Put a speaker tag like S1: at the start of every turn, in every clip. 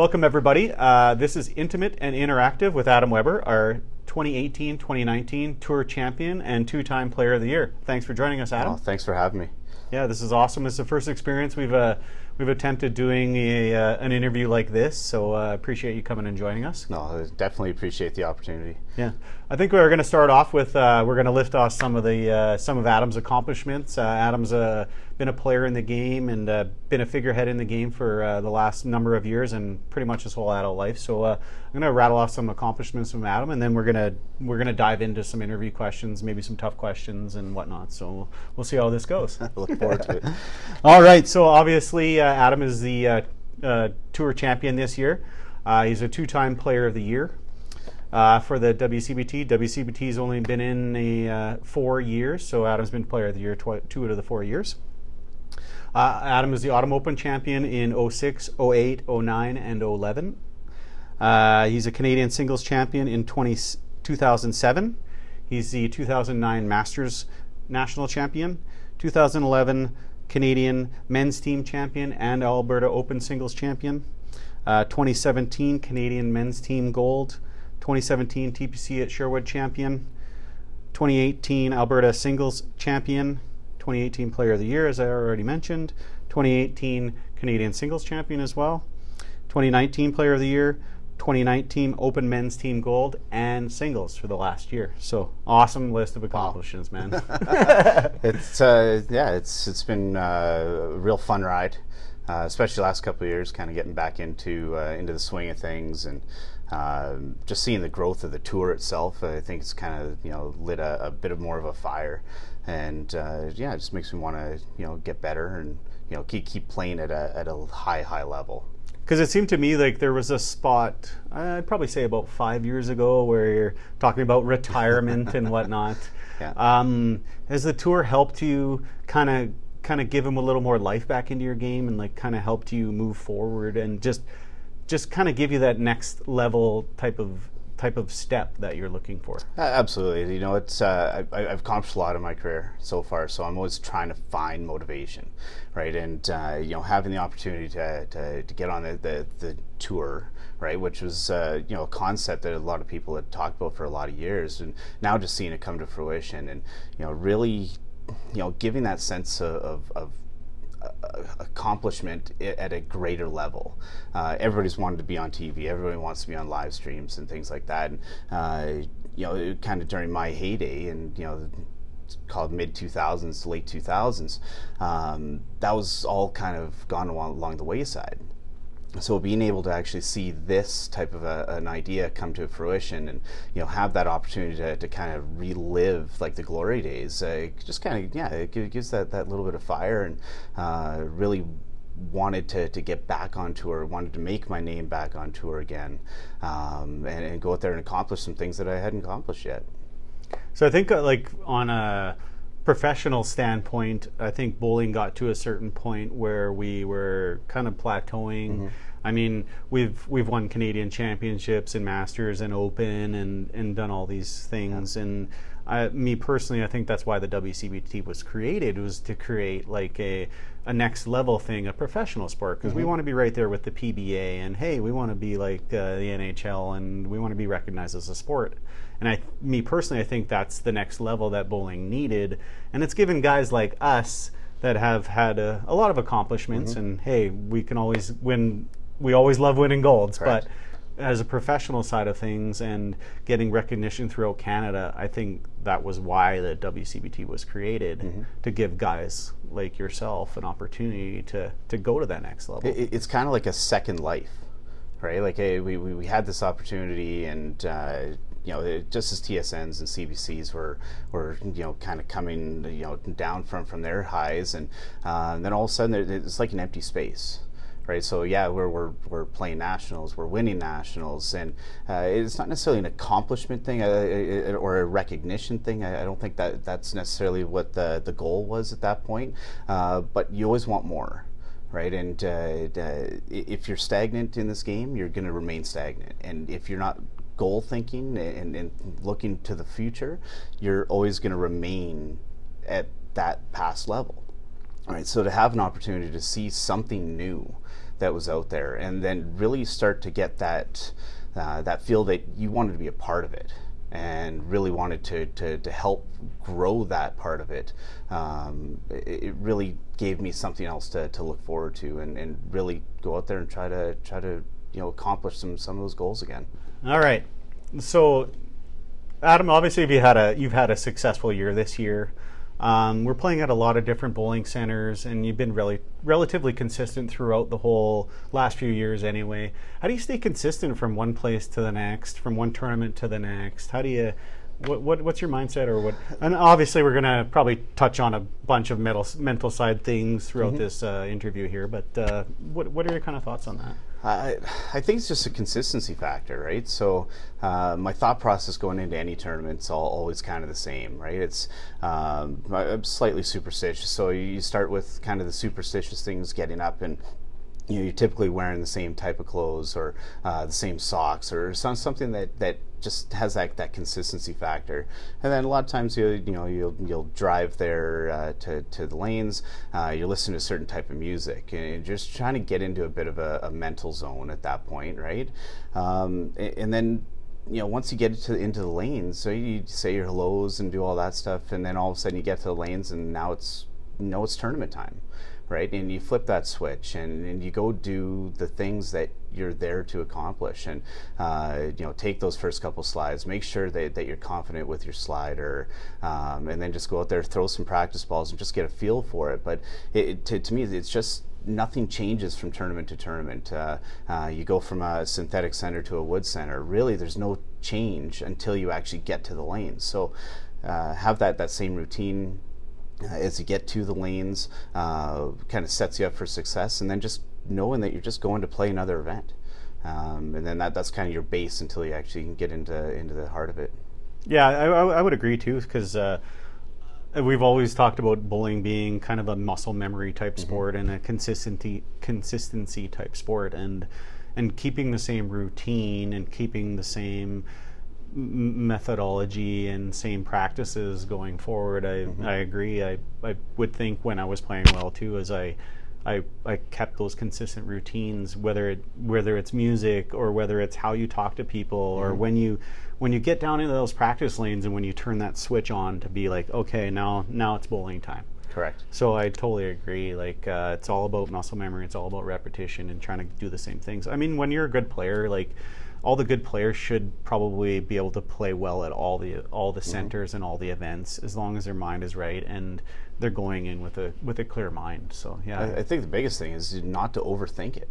S1: Welcome, everybody. Uh, this is Intimate and Interactive with Adam Weber, our 2018 2019 Tour Champion and two time Player of the Year. Thanks for joining us, Adam.
S2: Oh, thanks for having me.
S1: Yeah, this is awesome. It's the first experience we've uh, we've attempted doing a, uh, an interview like this, so I uh, appreciate you coming and joining us.
S2: No, I definitely appreciate the opportunity.
S1: Yeah, I think we're going to start off with uh, we're going to lift off some of the uh, some of Adam's accomplishments. Uh, Adam's uh, been a player in the game and uh, been a figurehead in the game for uh, the last number of years and pretty much his whole adult life. So I'm going to rattle off some accomplishments from Adam, and then we're gonna we're gonna dive into some interview questions, maybe some tough questions and whatnot. So we'll, we'll see how this goes.
S2: Look forward to it.
S1: All right, so obviously Adam is the tour champion this year. he's a two-time Player of the Year uh, for the WCBT. WCBT's only been in the uh, four years, so Adam's been Player of the Year tw- two out of the four years. Uh, Adam is the Autumn Open champion in 06, 08, 09, and 11. Uh, he's a Canadian singles champion in 20, 2007. He's the 2009 Masters national champion, 2011 Canadian men's team champion, and Alberta Open singles champion. Uh, 2017 Canadian men's team gold, 2017 TPC at Sherwood champion, 2018 Alberta singles champion, 2018 Player of the Year, as I already mentioned, 2018 Canadian singles champion as well, 2019 Player of the Year, 2019 Open Men's Team Gold, and singles for the last year. So awesome list of accomplishments, wow. man.
S2: it's uh, yeah, it's it's been uh, a real fun ride. Uh, especially the last couple of years, kind of getting back into uh, into the swing of things, and um, just seeing the growth of the tour itself, I think it's kind of you know lit a, a bit of more of a fire, and uh, yeah, it just makes me want to you know get better and you know keep keep playing at a at a high high level.
S1: Because it seemed to me like there was a spot, I'd probably say about five years ago, where you're talking about retirement and whatnot. Yeah. Um, has the tour helped you kind of kind of give him a little more life back into your game and like kind of helped you move forward and just just kind of give you that next level type of type of step that you're looking for.
S2: Absolutely. You know, it's uh, I, have accomplished a lot in my career so far, so I'm always trying to find motivation, right? And uh, you know, having the opportunity to, to, to get on the, the, the, tour, right, which was uh, you know a concept that a lot of people had talked about for a lot of years, and now just seeing it come to fruition, and you know, really, you know, giving that sense of, of, of accomplishment at a greater level. Uh, everybody's wanted to be on TV. Everybody wants to be on live streams and things like that. And, uh, you know, kind of during my heyday, and you know, called mid 2000s to late 2000s, um, that was all kind of gone along the wayside so being able to actually see this type of a, an idea come to fruition and you know have that opportunity to, to kind of relive like the glory days uh, just kind of yeah it gives that, that little bit of fire and uh, really wanted to, to get back on tour wanted to make my name back on tour again um, and, and go out there and accomplish some things that I hadn't accomplished yet.
S1: So I think uh, like on a professional standpoint, I think bowling got to a certain point where we were kind of plateauing. Mm-hmm. I mean, we've we've won Canadian championships and Masters and Open and and done all these things. Yeah. And I, me personally, I think that's why the WCBT was created was to create like a a next level thing, a professional sport, because mm-hmm. we want to be right there with the PBA, and hey, we want to be like uh, the NHL, and we want to be recognized as a sport. And I, me personally, I think that's the next level that bowling needed, and it's given guys like us that have had a, a lot of accomplishments, mm-hmm. and hey, we can always win. We always love winning golds, Correct. but as a professional side of things and getting recognition throughout Canada, I think that was why the WCBT was created mm-hmm. to give guys like yourself an opportunity to to go to that next level.
S2: It, it's kind of like a second life, right? Like, hey, we, we, we had this opportunity and. Uh, you know, just as TSNs and CBCs were were you know kind of coming you know down from from their highs, and, uh, and then all of a sudden it's like an empty space, right? So yeah, we're, we're, we're playing nationals, we're winning nationals, and uh, it's not necessarily an accomplishment thing uh, or a recognition thing. I, I, don't think that that's necessarily what the, the goal was at that point, uh, but you always want more. Right, and uh, if you're stagnant in this game, you're going to remain stagnant. And if you're not goal thinking and, and looking to the future, you're always going to remain at that past level All right, so to have an opportunity to see something new that was out there, and then really start to get that uh, that feel that you wanted to be a part of it, and really wanted to to, to help grow that part of it. Um, it, it really gave me something else to, to look forward to, and, and really go out there and try to try to you know accomplish some some of those goals again.
S1: All right. So, Adam, obviously, you had a you've had a successful year this year. Um, we're playing at a lot of different bowling centers, and you've been really relatively consistent throughout the whole last few years. Anyway, how do you stay consistent from one place to the next, from one tournament to the next? How do you what, what, what's your mindset or what and obviously we're going to probably touch on a bunch of mental, mental side things throughout mm-hmm. this uh, interview here but uh, what, what are your kind of thoughts on that
S2: I, I think it's just a consistency factor, right? So uh, my thought process going into any tournament's all always kind of the same, right? It's um, slightly superstitious, so you start with kind of the superstitious things, getting up and you know, you're typically wearing the same type of clothes or uh, the same socks or some, something that, that just has that, that consistency factor. And then a lot of times you you know you'll you'll drive there uh, to to the lanes. Uh, you're listening to a certain type of music and just trying to get into a bit of a, a mental zone at that point, right? Um, and, and then you know, once you get into into the lanes, so you say your hellos and do all that stuff, and then all of a sudden you get to the lanes, and now it's you know it's tournament time, right? And you flip that switch and, and you go do the things that you're there to accomplish and uh, you know take those first couple slides make sure that, that you're confident with your slider um, and then just go out there throw some practice balls and just get a feel for it but it, to, to me it's just nothing changes from tournament to tournament. Uh, uh, you go from a synthetic center to a wood center. Really, there's no change until you actually get to the lanes. So uh, have that that same routine as you get to the lanes, uh, kind of sets you up for success, and then just knowing that you're just going to play another event, um, and then that that's kind of your base until you actually can get into into the heart of it.
S1: Yeah, I, I would agree too, because. Uh, we've always talked about bowling being kind of a muscle memory type mm-hmm. sport and a consistency consistency type sport and and keeping the same routine and keeping the same methodology and same practices going forward. I, mm-hmm. I agree. I, I would think when I was playing well too, as I, I, I kept those consistent routines, whether it, whether it's music or whether it's how you talk to people mm-hmm. or when you when you get down into those practice lanes and when you turn that switch on to be like, okay, now now it's bowling time.
S2: Correct.
S1: So I totally agree. Like uh, it's all about muscle memory. It's all about repetition and trying to do the same things. I mean, when you're a good player, like all the good players should probably be able to play well at all the all the mm-hmm. centers and all the events as long as their mind is right and they're going in with a with a clear mind. So yeah,
S2: I, I think the biggest thing is not to overthink it.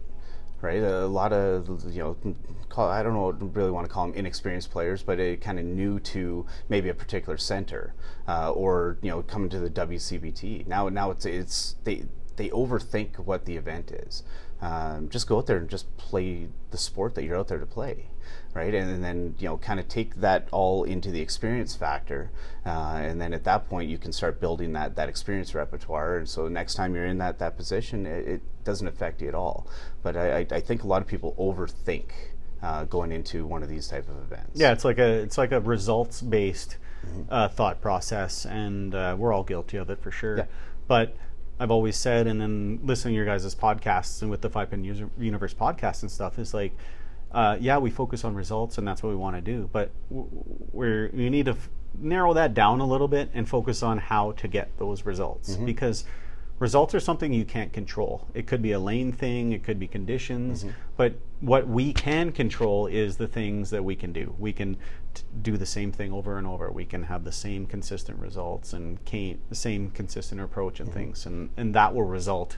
S2: Right, a lot of you know, call, I don't know, really want to call them inexperienced players, but it kind of new to maybe a particular center, uh, or you know, coming to the WCBT. Now, now it's it's they they overthink what the event is um, just go out there and just play the sport that you're out there to play right? And, and then you know kind of take that all into the experience factor uh, and then at that point you can start building that that experience repertoire. And so next time you're in that that position it, it doesn't affect you at all. But I, I, think a lot of people overthink uh, going into one of these type of events.
S1: Yeah it's like a it's like a results based mm-hmm. uh, thought process and uh, we're all guilty of it for sure. Yeah. but I've always said, and then listening to your guys' podcasts and with the Five Pin Universe podcast and stuff is like, uh, yeah, we focus on results and that's what we want to do, but we're we need to f- narrow that down a little bit and focus on how to get those results mm-hmm. because results are something you can't control. It could be a lane thing, it could be conditions, mm-hmm. but what we can control is the things that we can do. We can do the same thing over and over. We can have the same consistent results and the same consistent approach and mm-hmm. things, and, and that will result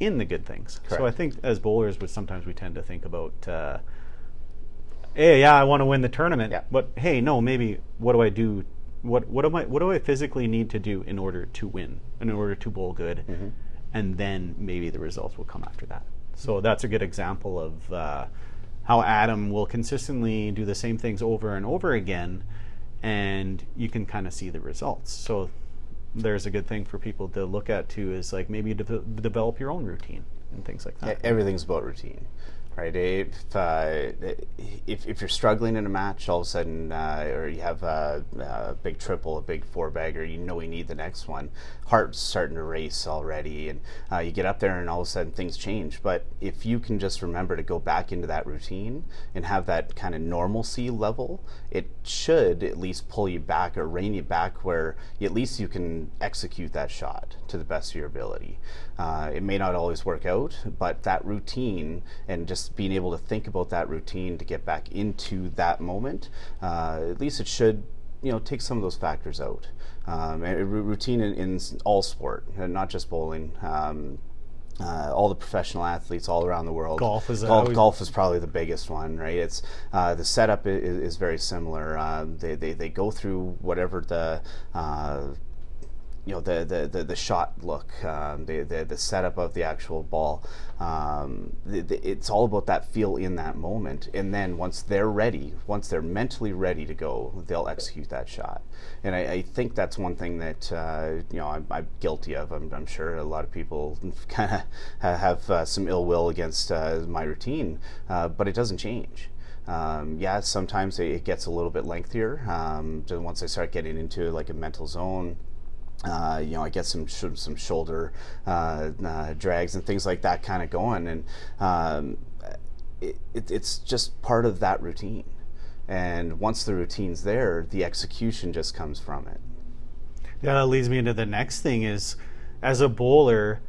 S1: in the good things. Correct. So I think as bowlers, but sometimes we tend to think about. Uh, hey, yeah, I want to win the tournament, yeah. but hey, no, maybe what do I do what what am I what do I physically need to do in order to win, in order to bowl good, mm-hmm. and then maybe the results will come after that. So that's a good example of uh, how Adam will consistently do the same things over and over again, and you can kind of see the results. So there's a good thing for people to look at too is like maybe de- develop your own routine and things like that.
S2: Everything's about routine right? If, uh, if, if you're struggling in a match, all of a sudden, uh, or you have a, a, big triple, a big four bagger, you know you need the next one. Heart's starting to race already, and uh, you get up there, and all of a sudden things change. But if you can just remember to go back into that routine and have that kind of normalcy level, it should at least pull you back or rein you back where at least you can execute that shot to the best of your ability. Uh, it may not always work out, but that routine and just being able to think about that routine to get back into that moment, uh, at least it should you know take some of those factors out. Um, and routine in, in, all sport, not just bowling. Um, uh, all the professional athletes all around the world.
S1: Golf is
S2: golf, golf is probably the biggest one, right? It's uh, the setup is, is very similar. Uh, they, they, they go through whatever the uh, you know the the, the, the shot look, um, the, the, the setup of the actual ball. Um, the, the, it's all about that feel in that moment, and then once they're ready, once they're mentally ready to go, they'll execute that shot. And I, I think that's one thing that uh, you know I'm, I'm guilty of. I'm, I'm, sure a lot of people kind of have uh, some ill will against uh, my routine, uh, but it doesn't change. Um, yeah, sometimes it gets a little bit lengthier. Um, once I start getting into like a mental zone, uh, you know, I get some sh- some shoulder uh, uh, drags and things like that kind of going, and um, it, it, it's just part of that routine. And once the routine's there, the execution just comes from it.
S1: Yeah, that leads me into the next thing is, as a bowler,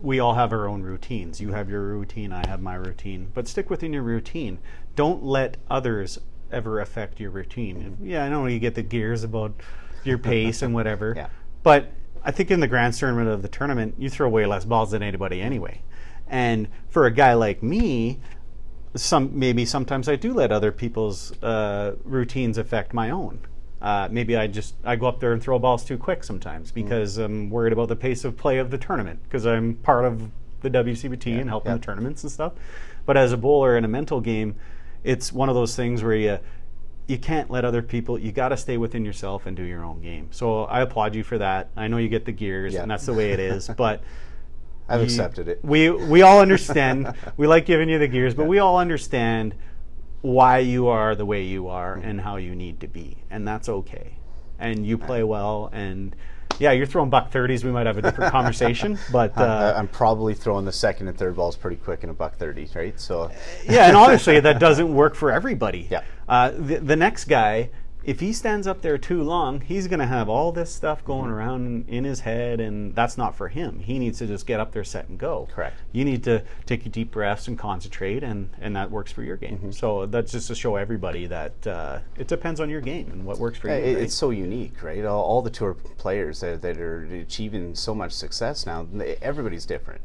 S1: we all have our own routines. You have your routine, I have my routine, but stick within your routine. Don't let others ever affect your routine. Yeah, I know you get the gears about your pace and whatever.
S2: Yeah.
S1: But I think in the grand tournament of the tournament, you throw away less balls than anybody anyway. And for a guy like me, some maybe sometimes I do let other people's uh, routines affect my own. Uh, maybe I just I go up there and throw balls too quick sometimes mm. because mm. I'm worried about the pace of play of the tournament because I'm part of the WCBT yeah, and helping yeah. the tournaments and stuff. But as a bowler in a mental game, it's one of those things where you you can't let other people you got to stay within yourself and do your own game so i applaud you for that i know you get the gears yeah. and that's the way it is but
S2: i've you, accepted it
S1: we we all understand we like giving you the gears but yeah. we all understand why you are the way you are mm-hmm. and how you need to be and that's okay and you play well and yeah, you're throwing buck thirties. We might have a different conversation, but
S2: uh, I'm probably throwing the second and third balls pretty quick in a buck thirty, right? So
S1: yeah, and honestly, that doesn't work for everybody.
S2: Yeah.
S1: Uh, the, the next guy if he stands up there too long, he's going to have all this stuff going mm-hmm. around in his head, and that's not for him. He needs to just get up there, set, and go.
S2: Correct.
S1: You need to take your deep breaths and concentrate, and, and that works for your game. Mm-hmm. So that's just to show everybody that uh, it depends on your game and what works for yeah, you.
S2: It, right? It's so unique, right? All, all the tour players that, that are achieving so much success now, everybody's different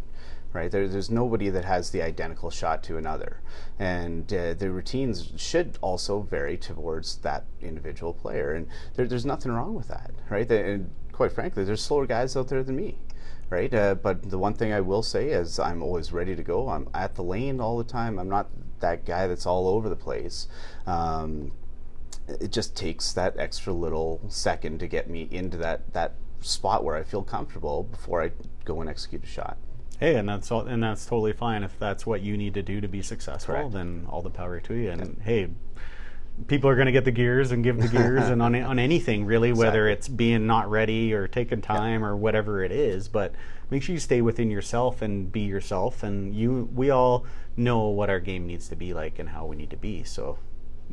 S2: right? There, there's nobody that has the identical shot to another. And uh, the routines should also vary towards that individual player. And there, there's nothing wrong with that, right? And quite frankly, there's slower guys out there than me. Right, uh, but the one thing I will say is I'm always ready to go. I'm at the lane all the time. I'm not that guy that's all over the place. Um, it just takes that extra little second to get me into that that spot where I feel comfortable before I go and execute a shot.
S1: Hey, and that's all, and that's totally fine if that's what you need to do to be successful. Correct. Then all the power to you. And hey, people are going to get the gears and give the gears and on on anything really, exactly. whether it's being not ready or taking time or whatever it is. But make sure you stay within yourself and be yourself. And you, we all know what our game needs to be like and how we need to be. So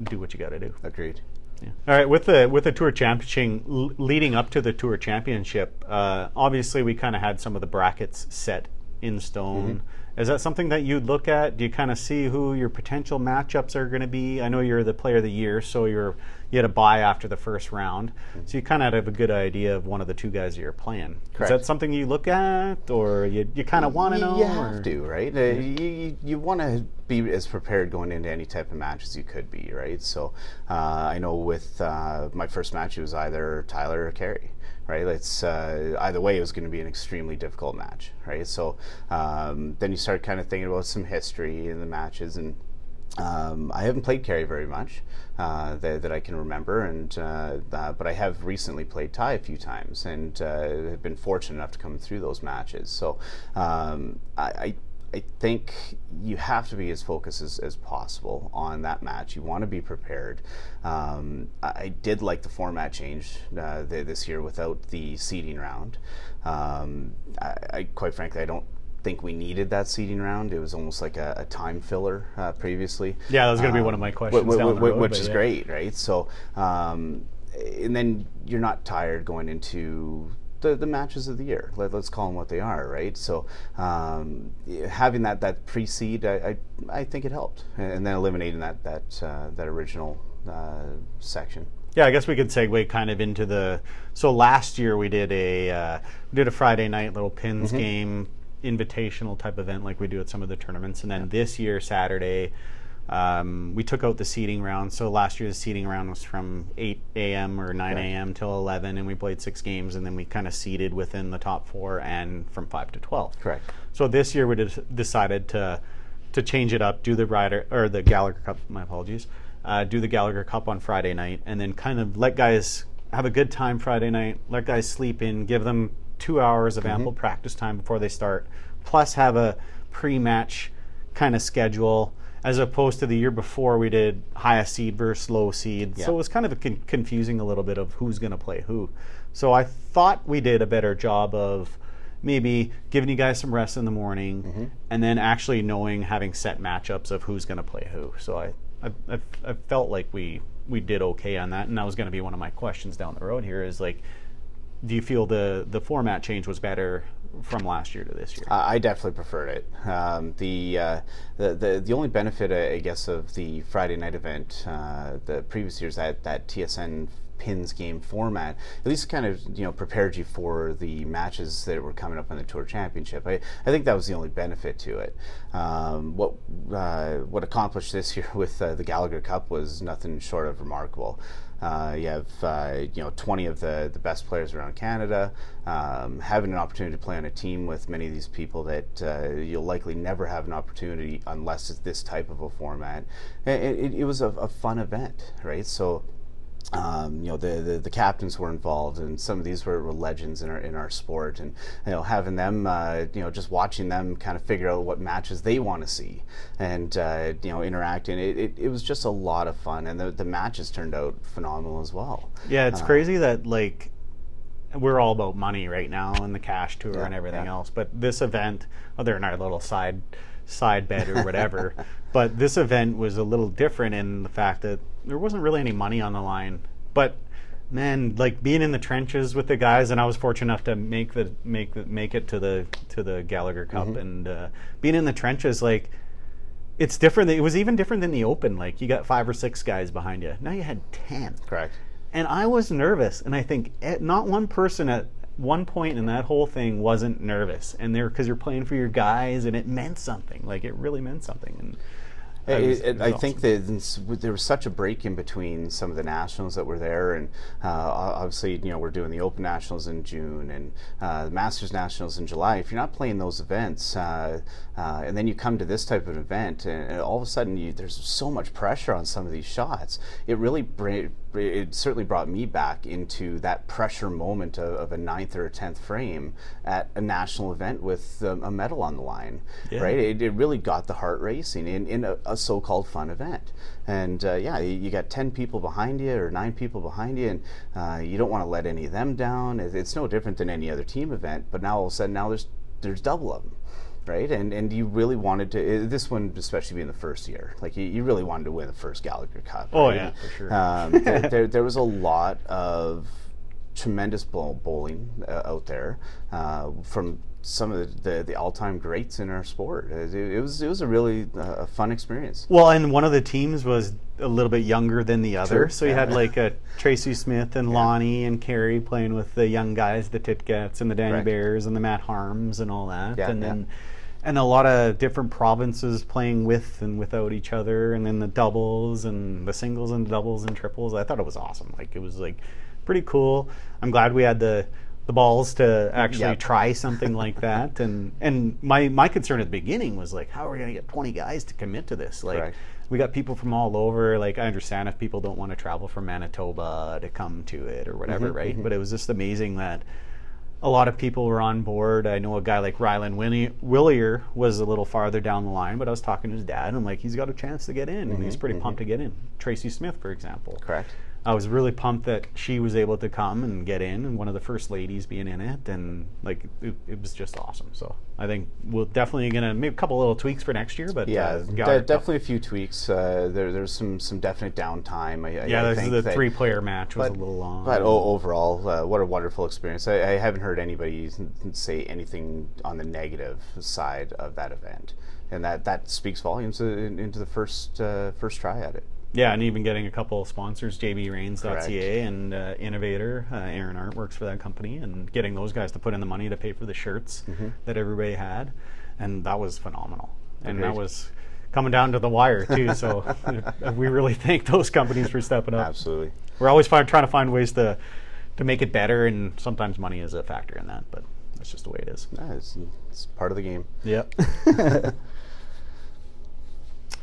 S1: do what you got to do.
S2: Agreed.
S1: Yeah. All right, with the with the tour championship leading up to the tour championship, uh, obviously we kind of had some of the brackets set in stone. Mm-hmm. Is that something that you'd look at? Do you kind of see who your potential matchups are going to be? I know you're the player of the year, so you're you had a buy after the first round, mm-hmm. so you kind of have a good idea of one of the two guys you're playing. Correct. Is that something you look at, or you, you kind of want to know?
S2: You have or? to, right? Uh, you you want to be as prepared going into any type of match as you could be, right? So uh, I know with uh, my first match, it was either Tyler or Kerry right? It's uh, either way, it was going to be an extremely difficult match, right? So um, then you start kind of thinking about some history in the matches, and um, I haven't played Kerry very much uh, that, that, I can remember, and uh, uh, but I have recently played Ty a few times, and uh, have been fortunate enough to come through those matches. So um, I, I I think you have to be as focused as, as possible on that match. You want to be prepared. Um, I, I, did like the format change uh, the, this year without the seeding round. Um, I, I, quite frankly, I don't think we needed that seeding round. It was almost like a, a time filler uh, previously.
S1: Yeah, that was going to um, be one of my um, questions.
S2: W-
S1: w-
S2: w-
S1: road,
S2: which is
S1: yeah.
S2: great, right? So, um, and then you're not tired going into the, the matches of the year. Let, us call them what they are, right? So um, having that that pre-seed, I, I, I think it helped, and then eliminating that that uh, that original uh, section.
S1: Yeah, I guess we could segue kind of into the. So last year we did a uh, we did a Friday night little pins mm-hmm. game invitational type event like we do at some of the tournaments, and then yeah. this year Saturday um, we took out the seeding round. So last year the seeding round was from 8 a.m. or 9 a.m. till 11, and we played six games, and then we kind of seeded within the top four and from 5 to 12.
S2: Correct.
S1: So this year we decided to to change it up, do the Ryder or the Gallagher Cup. My apologies. Uh, do the Gallagher Cup on Friday night, and then kind of let guys have a good time Friday night. Let guys sleep in. Give them two hours of mm-hmm. ample practice time before they start. Plus have a pre-match kind of schedule as opposed to the year before we did highest seed versus low seed. Yeah. So it was kind of con- confusing a little bit of who's going to play who. So I thought we did a better job of maybe giving you guys some rest in the morning mm-hmm. and then actually knowing having set matchups of who's going to play who. So I, I, I, I felt like we we did okay on that, and that was going to be one of my questions down the road. Here is like, do you feel the the format change was better from last year to this year?
S2: I definitely preferred it. Um, the, uh, the, the the only benefit, I guess, of the Friday night event, uh, the previous years that that TSN pins game format at least kind of you know prepared you for the matches that were coming up on the tour championship i, I think that was the only benefit to it um, what uh, what accomplished this year with uh, the gallagher cup was nothing short of remarkable uh, you have uh, you know 20 of the, the best players around Canada. Um, having an opportunity to play on a team with many of these people that uh, you'll likely never have an opportunity unless it's this type of a format. It, it, it was a, a, fun event, right? So um, you know the, the, the captains were involved, and some of these were, were, legends in our in our sport, and you know having them, uh, you know, just watching them kind of figure out what matches they want to see, and uh, you know interacting. It, it, it, was just a lot of fun, and the, the matches turned out phenomenal as well.
S1: Yeah, it's uh, crazy that like we're all about money right now and the cash tour yeah, and everything yeah. else, but this event, other than our little side side bet or whatever. but this event was a little different in the fact that there wasn't really any money on the line. But man, like being in the trenches with the guys, and I was fortunate enough to make the make the, make it to the to the Gallagher Cup, mm-hmm. and uh, being in the trenches, like it's different. It was even different than the Open. Like you got five or six guys behind you. Now you had ten.
S2: Correct.
S1: And I was nervous, and I think eh, not one person at one point in that whole thing wasn't nervous, and there because you're playing for your guys, and it meant something. Like it really meant something. And
S2: it, was, it, I awesome. think that there was such a break in between some of the nationals that were there, and uh, obviously, you know, we're doing the Open Nationals in June and uh, the Masters Nationals in July. If you're not playing those events, uh, uh and then you come to this type of event, and, and all of a sudden you, there's so much pressure on some of these shots, it really bra- it certainly brought me back into that pressure moment of, of, a ninth or a tenth frame at a national event with um, a medal on the line, yeah. right? It, it, really got the heart racing in, in a, a so-called fun event. And uh, yeah, you, you, got 10 people behind you or nine people behind you, and uh, you don't want to let any of them down. It's no different than any other team event, but now all of a sudden, now there's, there's double of them right? And and you really wanted to this one, especially being the first year, like you, you really wanted to win the first Gallagher Cup.
S1: Oh yeah, for sure. Um,
S2: there, there, there, was a lot of tremendous bowling uh, out there uh, from some of the, the, the, all-time greats in our sport. It, it was it was a really uh, fun experience.
S1: Well, and one of the teams was a little bit younger than the other, True. so you yeah. had like a Tracy Smith and yeah. Lonnie and Carrie playing with the young guys, the Titgets and the Danny Correct. Bears and the Matt Harms and all that, yeah, and then and a lot of different provinces playing with and without each other, and then the doubles and the singles and doubles and triples. I thought it was awesome. Like it was like pretty cool. I'm glad we had the the balls to actually yep. try something like that. And and my my concern at the beginning was like, how are we going to get 20 guys to commit to this? Like. Correct. We got people from all over. Like I understand if people don't want to travel from Manitoba to come to it or whatever, mm-hmm, right? Mm-hmm. But it was just amazing that a lot of people were on board. I know a guy like Rylan Winnie, Willier was a little farther down the line, but I was talking to his dad, and I'm like, he's got a chance to get in, and he's mm-hmm, pretty mm-hmm. pumped to get in. Tracy Smith, for example.
S2: Correct.
S1: I was really pumped that she was able to come and get in, and one of the first ladies being in it, and like it, it was just awesome. So I think we're definitely gonna make a couple little tweaks for next year, but
S2: Yeah,
S1: uh,
S2: de-
S1: it.
S2: definitely a few tweaks. Uh, there, there's some some definite downtime. I,
S1: Yeah,
S2: I
S1: the
S2: that-
S1: three-player match was
S2: but,
S1: a little long.
S2: But o- overall, uh, what a wonderful experience. I, I haven't heard anybody say anything on the negative side of that event, and that, that speaks volumes uh, into the first uh, first try at it.
S1: Yeah, and even getting a couple of sponsors, JBRains.ca and uh, Innovator, uh, Aaron Art works for that company, and getting those guys to put in the money to pay for the shirts
S2: Mm-hmm.
S1: that everybody had, and that was phenomenal. And that was coming down to the wire too. So we really thank those companies for stepping up.
S2: Absolutely.
S1: We're always find, trying to find ways to to make it better, and sometimes money is a factor in that, but that's just the way it is.
S2: Yeah, it's, it's part of the game.
S1: Yep.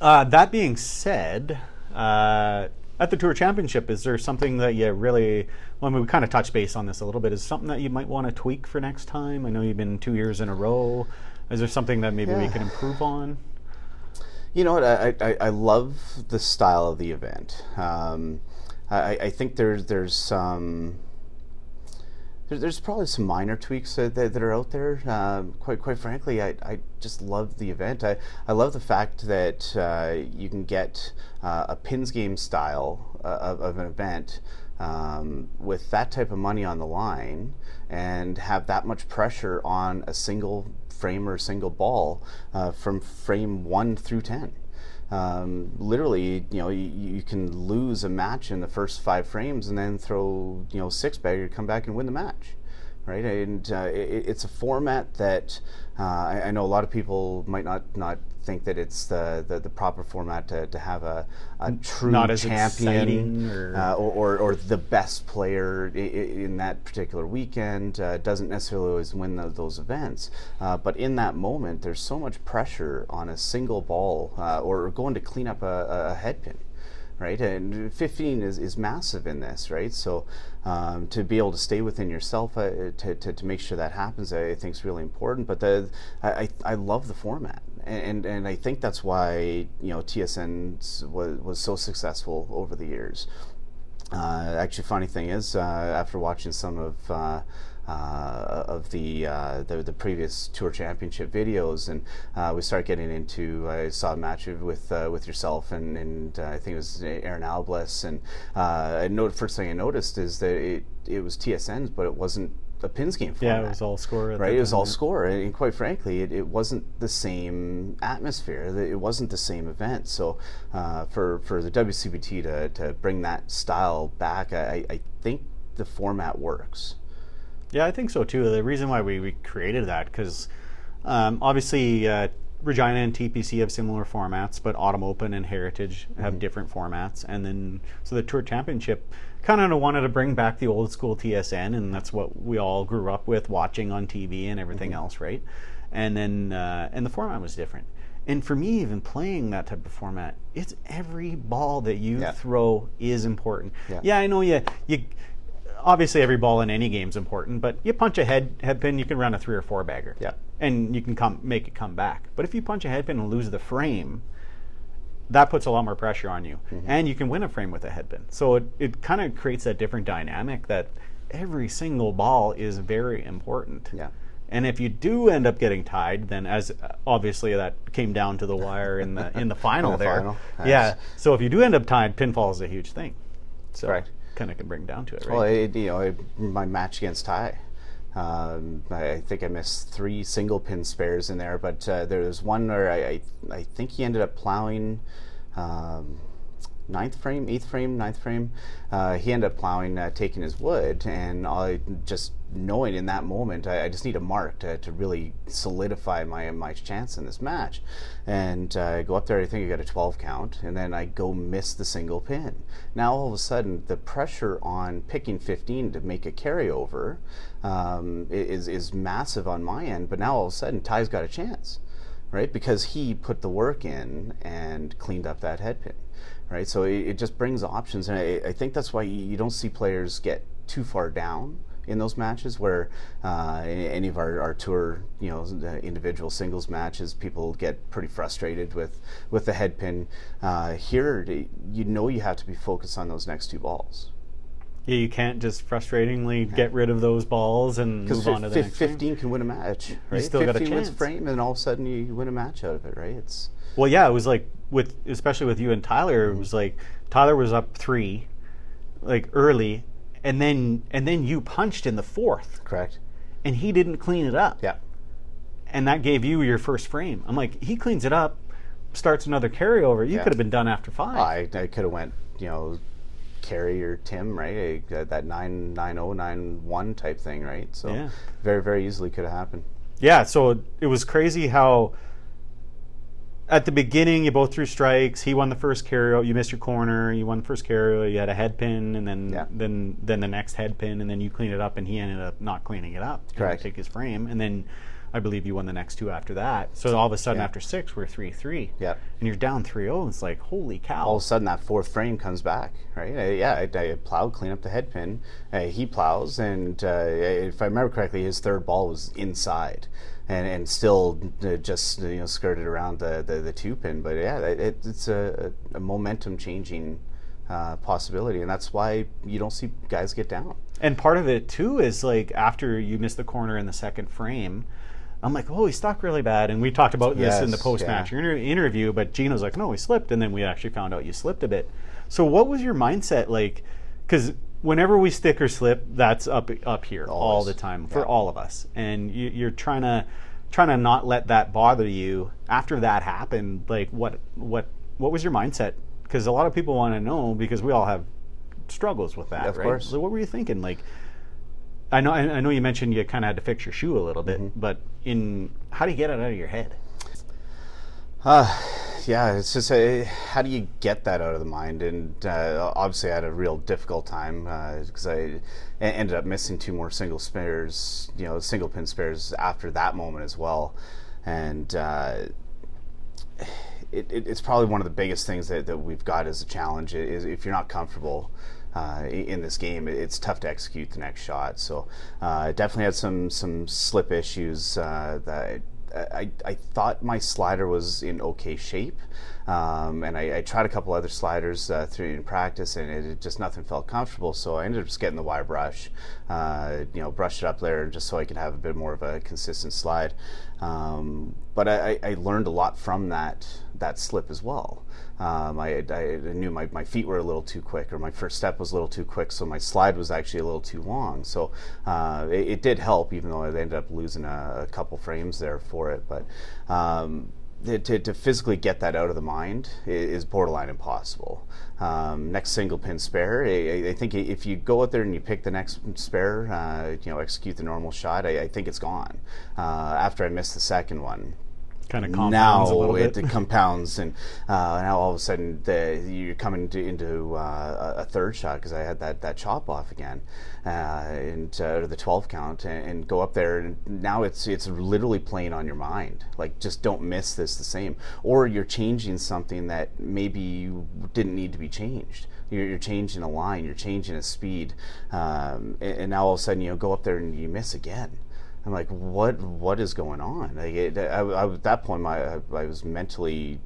S1: uh, that being said, uh, at the Tour Championship, is there something that you really, well, we kind of touched base on this a little bit, is something that you might want to tweak for next time? I know you've been two years in a row. Is there something that maybe we
S2: Yeah.
S1: can improve on?
S2: You know what? I, I, I love the style of the event. Um, I, I think there's there's some there's probably some minor tweaks that, that, that are out there. Um, quite quite frankly, I, I just love the event. I, I love the fact that uh, you can get uh, a pins game style uh, of, of an event um, with that type of money on the line and have that much pressure on a single frame or a single ball uh, from frame one through ten um, literally, you know, you, you can lose a match in the first five frames and then throw, you know, six bagger, come back and win the match, right? And uh, it, it's a format that uh, I, I know a lot of people might not not think that it's the the, the proper format to, to have a, a true
S1: Not as
S2: champion
S1: or-
S2: uh, or, or, or the best player in that particular weekend uh, doesn't necessarily always win tho- those events. Uh, but in that moment, there's so much pressure on a single ball uh, or going to clean up a, a head pin. Right, and 15 is, is massive in this, right? So um, to be able to stay within yourself uh, to, to, to make sure that happens, I think is really important. But the I, I love the format, and, and I think that's why you know TSN was, was so successful over the years. Uh, actually, funny thing is, uh, after watching some of uh, uh, of the, uh, the the previous tour championship videos, and uh, we started getting into. I saw a match with with yourself and and I think it was Aaron Albles, and I know the first thing I noticed is that it it was TSN's, but it wasn't a pins game format.
S1: Yeah, it was all score. at
S2: right? It was all score, and, quite frankly, it, it wasn't the same atmosphere. It wasn't the same event. So, uh, for for the WCBT to, to bring that style back, I, I think the format works.
S1: Yeah, I think so too. The reason why we, we created that because um, obviously uh, Regina and TPC have similar formats, but Autumn Open and Heritage have different formats. And then so the Tour Championship kind of wanted to bring back the old school TSN, and that's what we all grew up with watching on TV and everything else, right? And then uh, and the format was different. And for me, even playing that type of format, it's every ball that you
S2: Yeah.
S1: throw is important.
S2: Yeah.
S1: yeah, I know you you obviously every ball in any game is important, but you punch a head head pin, you can run a three or four bagger.
S2: Yeah.
S1: And you can come make it come back. But if you punch a head pin and lose the frame, that puts a lot more pressure on you.
S2: Mm-hmm.
S1: And you can win a frame with a head pin. So it, it kind of creates that different dynamic that every single ball is very important.
S2: Yeah.
S1: And if you do end up getting tied, then as uh, obviously that came down to the wire in the in the final
S2: the
S1: there.
S2: final,
S1: Yeah. So if you do end up tied, pinfall is a huge thing. So
S2: Correct.
S1: kind of can bring down to it, right?
S2: Well, it, you know, it, my match against Ty. Um, I, think I missed three single pin spares in there, but uh, there was one where I, I, I think he ended up plowing um, ninth frame, eighth frame, ninth frame. Uh, he ended up plowing, uh, taking his wood, and I just knowing in that moment, I, I just need a mark to, to really solidify my my chance in this match. And uh, I go up there, I think I got a 12 count, and then I go miss the single pin. Now all of a sudden, the pressure on picking 15 to make a carryover um, is is massive on my end. But now all of a sudden, Ty's got a chance right? Because he put the work in and cleaned up that head pin, right? So it, it just brings options, and I, I think that's why you, don't see players get too far down in those matches where uh, any of our, our tour, you know, individual singles matches, people get pretty frustrated with, with the head pin. Uh, here, you know you have to be focused on those next two balls.
S1: Yeah, you can't just frustratingly yeah. get rid of those balls and move on to the next
S2: 15
S1: frame.
S2: can win a match, right? You still 15 got a chance. wins frame, and all of a sudden you win a match out of it, right? It's
S1: well, yeah, it was like with especially with you and Tyler, it was like Tyler was up three, like early, and then and then you punched in the fourth,
S2: correct,
S1: and he didn't clean it up,
S2: yeah,
S1: and that gave you your first frame. I'm like, he cleans it up, starts another carryover. You yeah. could have been done after five.
S2: I, I could have went, you know carry or Tim, right? that nine nine oh nine one type thing, right? So yeah. very very easily could have happened.
S1: Yeah. So it was crazy how at the beginning you both threw strikes. He won the first carry. You missed your corner. You won the first carry. You had a head pin, and then yeah. then then the next head pin, and then you cleaned it up, and he ended up not cleaning it up.
S2: Correct.
S1: Take his frame, and then I believe you won the next two after that. So all of a sudden, yeah. after six, we're three three.
S2: Yeah.
S1: And you're down 3-0. It's like holy cow!
S2: All of a sudden, that fourth frame comes back, right? Uh, yeah, I, I plowed, clean up the head pin. Uh, he plows, and uh, if I remember correctly, his third ball was inside. And, and still uh, just you know skirted around the, the, the two pin, but yeah, it, it's a, a momentum changing uh, possibility, and that's why you don't see guys get down.
S1: And part of it too is like after you miss the corner in the second frame, I'm like, oh, he stuck really bad. And we talked about this in the post match yeah. inter- interview, but Gino's like, no, he slipped. And then we actually found out you slipped a bit. So what was your mindset like? Because whenever we stick or slip, that's up up here Always. all the time for yeah. all of us. And you, are trying to trying to not let that bother you. After that happened, like what what what was your mindset? Because a lot of people want to know because we all have struggles with that,
S2: of
S1: right?
S2: Course.
S1: So what were you thinking? Like, I know I know you mentioned you kind of had to fix your shoe a little bit, mm-hmm. but in how do you get it out of your head?
S2: Uh, yeah, it's just a, how do you get that out of the mind? And uh, obviously, I had a real difficult time because uh, I ended up missing two more single spares, you know, single pin spares after that moment as well, and. Uh, it, it, it's probably one of the biggest things that, that we've got as a challenge is if you're not comfortable uh, in this game, it's tough to execute the next shot. So uh, definitely had some some slip issues uh, that. I, I thought my slider was in okay shape, um, and I, I, tried a couple other sliders uh, through in practice, and it, just nothing felt comfortable. So I ended up just getting the wire brush, uh, you know, brushed it up there just so I could have a bit more of a consistent slide. Um, but I, I, learned a lot from that that slip as well. Um, I, I, knew my, my feet were a little too quick, or my first step was a little too quick, so my slide was actually a little too long. So uh, it, it, did help, even though I ended up losing a, a couple frames there for it. But um, to, to, physically get that out of the mind is borderline impossible. Um, next single pin spare, I, I, think if you go out there and you pick the next spare, uh, you know, execute the normal shot, I, I think it's gone. Uh, after I missed the second one,
S1: kind of compounds
S2: now
S1: a little
S2: bit. it compounds, and uh, now all of a sudden the, you're coming to, into uh, a third shot because I had that, that chop off again, uh, and uh, the 12 count, and, and, go up there, and now it's it's literally playing on your mind. Like just don't miss this the same, or you're changing something that maybe you didn't need to be changed. You're, you're changing a line, you're changing a speed, um, and, and now all of a sudden you know, go up there and you miss again I'm like, what what is going on? Like it, I, I, at that point, my I, I was mentally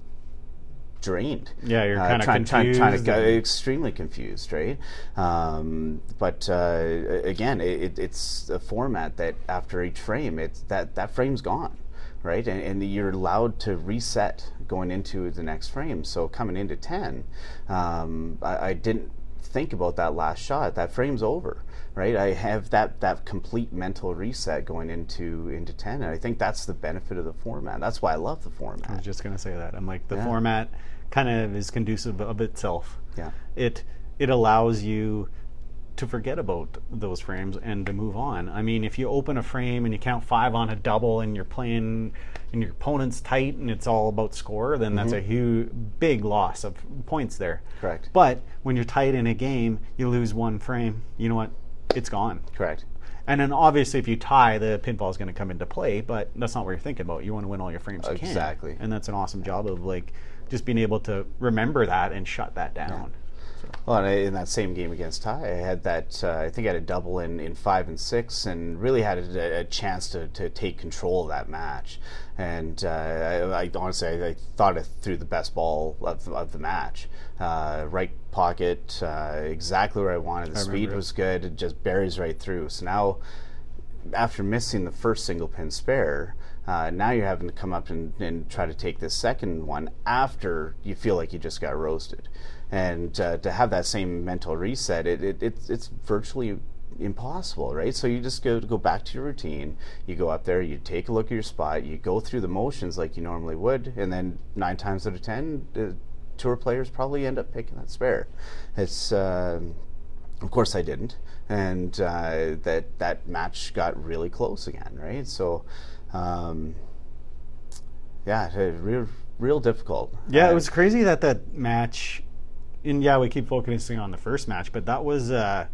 S2: drained.
S1: Yeah, you're kind of
S2: uh, trying,
S1: confused.
S2: Trying, trying to extremely confused, right? Um, but uh, again, it, it's a format that after each frame, it's that that frame's gone, right? And, and, you're allowed to reset going into the next frame. So coming into ten, um, I, I didn't think about that last shot. That frame's over right? I have that that complete mental reset going into into ten, and I think that's the benefit of the format. That's why I love the format.
S1: I was just gonna say that. I'm like the yeah. format kind of is conducive of itself.
S2: Yeah.
S1: It it allows you to forget about those frames and to move on. I mean, if you open a frame and you count five on a double and you're playing and your opponent's tight and it's all about score, then mm-hmm. that's a huge, big loss of points there.
S2: Correct.
S1: But when you're tight in a game, you lose one frame. You know what? It's gone.
S2: Correct.
S1: And then obviously, if you tie, the pinfall is going to come into play, but that's not what you're thinking about. You want to win all your frames you
S2: exactly.
S1: can. And that's an awesome job of like just being able to remember that and shut that down.
S2: Well, and I- in that same game against Ty, I had that. Uh, I think I had a double in, in five and six, and really had a, a chance to, to take control of that match. And uh, I, I honestly, I, I thought I threw the best ball of, of the match. Uh, right pocket, uh, exactly where I wanted. The speed was good. It just buries right through. So now after missing the first single pin spare, uh, now you're having to come up and, and try to take this second one after you feel like you just got roasted. And uh, to have that same mental reset, it, it, it's, it's virtually impossible, right? So you just go go back to your routine. You go up there, you take a look at your spot, you go through the motions like you normally would, and then nine times out of ten, tour players probably end up picking that spare. It's um of course I didn't, and uh, that that match got really close again, right? So, um, yeah, real real difficult.
S1: Yeah,
S2: Uh,
S1: it was crazy that that match. And yeah, we keep focusing on the first match, but that was uh,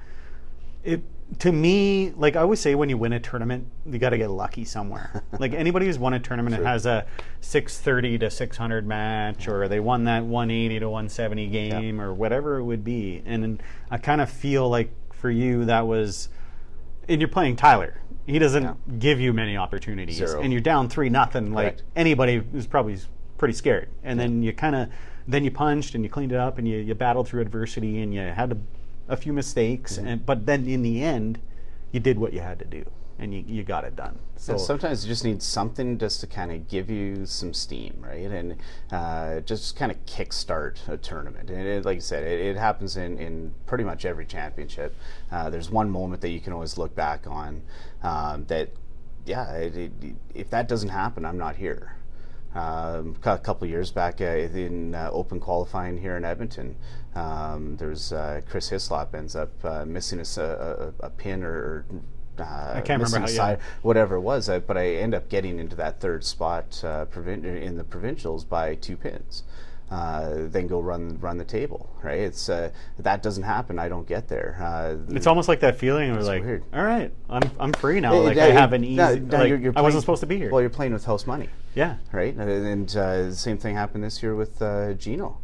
S1: it to me. Like I always say, when you win a tournament, you got to get lucky somewhere. like anybody who's won a tournament and
S2: Sure.
S1: has a six thirty to six hundred match, or they won that one eighty to one seventy game, or whatever it would be. And I kind of feel like for you that was, and you're playing Tyler. He doesn't
S2: Yeah.
S1: give you many opportunities,
S2: Zero.
S1: and you're down three nothing. Like
S2: Correct.
S1: anybody is probably pretty scared. And then you kind of then you punched and you cleaned it up and you, you battled through adversity and you had a, a few mistakes.
S2: Mm-hmm.
S1: And but then in the end, you did what you had to do and you, you got it done. So
S2: And sometimes you just need something just to kind of give you some steam, right? And uh, just kind of kickstart a tournament. And it, like I said, it, it happens in, in pretty much every championship. Uh, there's one moment that you can always look back on um, that, yeah, it, it, if that doesn't happen, I'm not here. Um, a couple years back uh, in uh, open qualifying here in Edmonton, um, there's uh, Chris Hislop ends up uh, missing a, pin or uh, I
S1: can't remember how- yeah.
S2: whatever it was, uh, but I end up getting into that third spot uh, provin- in the provincials by two pins. Uh, then go run run the table, right? It's uh, that doesn't happen. I don't get there. Uh,
S1: it's almost like that feeling where like,
S2: weird.
S1: all right, I'm, I'm free now.
S2: it-
S1: like
S2: it-
S1: I have an easy.
S2: no, no,
S1: like,
S2: you're- you're
S1: I wasn't supposed to be here.
S2: Well, you're playing with house money
S1: yeah.
S2: right? And, and uh, the same thing happened this year with uh, Gino.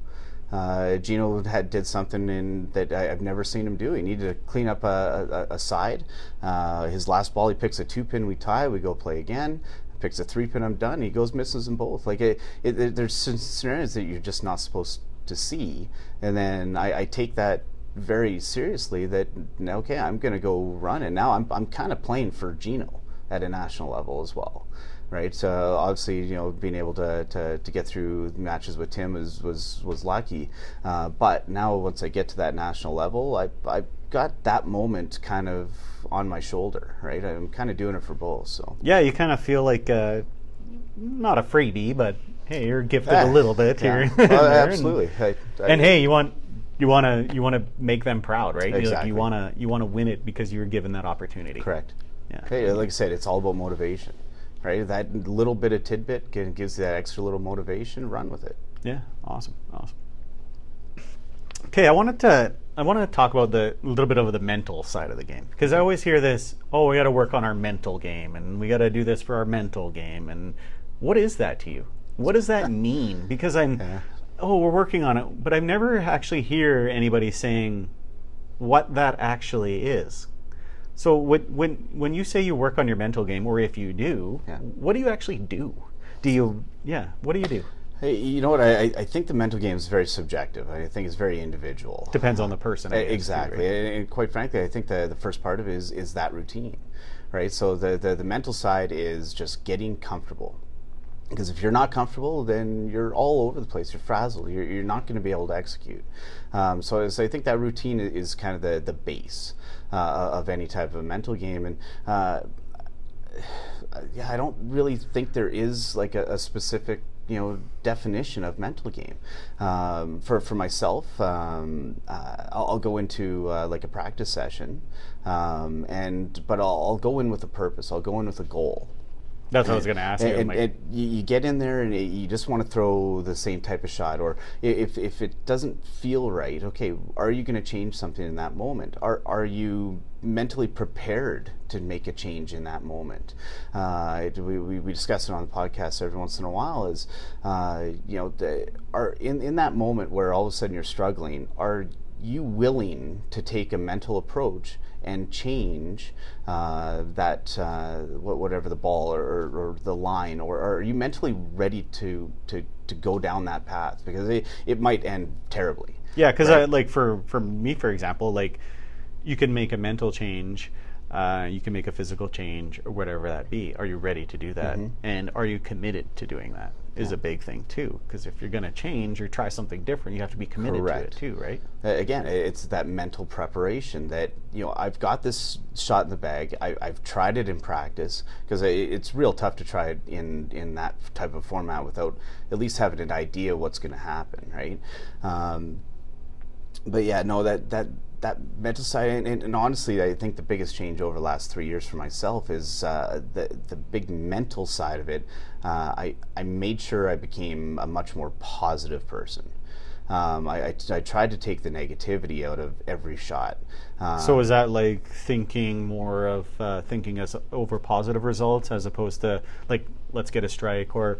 S2: Uh, Gino had did something in that I, I've never seen him do. He needed to clean up a, a, a side. Uh, his last ball, he picks a two pin. We tie. We go play again. Picks a three pin. I'm done. He goes misses them both. Like it, it, it- there's scenarios that you're just not supposed to see. And then I, I take that very seriously. That okay, I'm going to go run. And now I'm I'm kind of playing for Gino at a national level as well right? So obviously, you know, being able to, to, to get through matches with Tim was was was lucky. Uh, but now, once I get to that national level, I I got that moment kind of on my shoulder, right? I'm kind of doing it for both. So
S1: Yeah, you kind of feel like uh, not a freebie, but hey, you're gifted a little bit
S2: Yeah.
S1: here.
S2: Oh,
S1: and there, and-
S2: absolutely. I- I-
S1: and hey, you want you want to you want to make them proud, right? Like
S2: Exactly.
S1: you want to you want to win it because you were given that opportunity.
S2: correct.
S1: Yeah.
S2: Okay, like I said, it's all about motivation, right? That little bit of tidbit can, gives you that extra little motivation. Run with it.
S1: Yeah. Awesome. Awesome. Okay, I wanted to I want to talk about the little bit of the mental side of the game because I always hear this. Oh, we got to work on our mental game, and we got to do this for our mental game. And what is that to you? What does that mean? Because I'm,
S2: Yeah.
S1: oh, we're working on it, but I've never actually hear anybody saying what that actually is. So when when when you say you work on your mental game, or if you do,
S2: Yeah.
S1: what do you actually do? Do you yeah? What do you do?
S2: Hey, you know what? I, I- think the mental game is very subjective. I think it's very individual.
S1: Depends on the person. I guess,
S2: Exactly,
S1: right?
S2: and quite frankly, I think the, the first part of it is is that routine, right? So the, the the mental side is just getting comfortable, because if you're not comfortable, then you're all over the place. You're frazzled. You're, you're not going to be able to execute. Um, so, so I think that routine is kind of the the base uh, of any type of mental game, and. Uh, yeah, I don't really think there is like a, a specific you know definition of mental game. Um, for for myself, um, uh, I'll, I'll go into uh, like a practice session, um, and but I'll, I'll go in with a purpose. I'll go in with a goal.
S1: That's what I was going to ask you.
S2: And,
S1: like,
S2: and you, you get in there and you just want to throw the same type of shot, or if, if it doesn't feel right, okay, are you going to change something in that moment? Are are you mentally prepared to make a change in that moment? Uh, we, we, we discuss it on the podcast every once in a while. Is uh, you know, the, are in in that moment where all of a sudden you're struggling, are you willing to take a mental approach and change uh, that uh, whatever the ball or, or, the line, or, or, are you mentally ready to to to go down that path because it, it might end terribly.
S1: Yeah, because right? like for for me, for example, like you can make a mental change. Uh, you can make a physical change or whatever that be. Are you ready to do that? Mm-hmm. And are you committed to doing that? Is yeah. a big thing too. Because if you're going to change or try something different, you have to be committed Correct. to it too, right?
S2: Uh, again, it's that mental preparation that you know I've got this shot in the bag. I, have tried it in practice because it's real tough to try it in in that type of format without at least having an idea what's going to happen, right? Um, but yeah, no, that that that mental side, and, and, and, honestly, I think the biggest change over the last three years for myself is uh, the the big mental side of it. Uh, I I made sure I became a much more positive person. Um, I, I, I, tried to take the negativity out of every shot.
S1: Um, so is that like thinking more of uh, thinking as over positive results as opposed to like let's get a strike or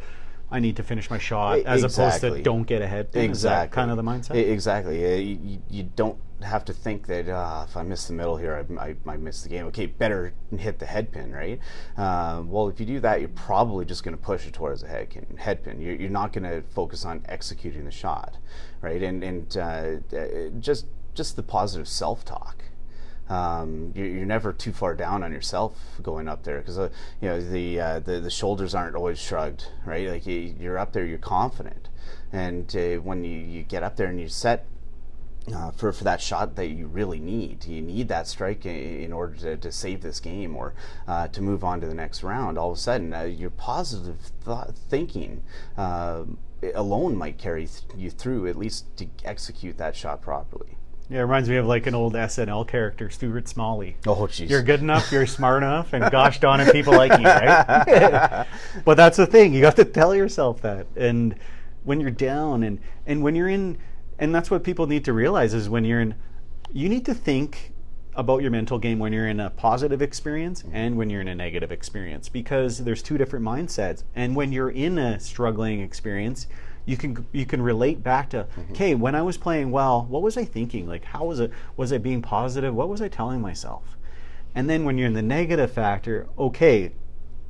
S1: I need to finish my shot as exactly. opposed to don't get ahead. Exactly. kind of the mindset?
S2: Exactly. You, you, don't have to think that uh, if I miss the middle here, I, I, miss the game. Okay, better hit the head pin, right? Uh, well, if you do that, you're probably just going to push it towards the head, head pin. You're, you're not going to focus on executing the shot, right? And, and uh, uh just, just the positive self talk um, you're, you're, never too far down on yourself going up there because uh, you know the, uh, the the shoulders aren't always shrugged, right? Like you, are up there, you're confident, and when you, you get up there and you set uh, for, for that shot that you really need. You need that strike in order to, to save this game or uh, to move on to the next round. All of a sudden, uh, your positive thought, thinking uh, alone might carry th- you through at least to execute that shot properly.
S1: Yeah, it reminds me of like an old SNL character, Stuart Smalley.
S2: Oh, jeez.
S1: You're good enough, you're smart enough, and gosh darn it, people like you, right? but that's the thing. You got to tell yourself that. And when you're down and, and when you're in, and that's what people need to realize is when you're in, you need to think about your mental game when you're in a positive experience and when you're in a negative experience because there's two different mindsets. And when you're in a struggling experience, you can you can relate back to mm-hmm. okay when i was playing well what was i thinking like how was it was i being positive what was i telling myself and then when you're in the negative factor okay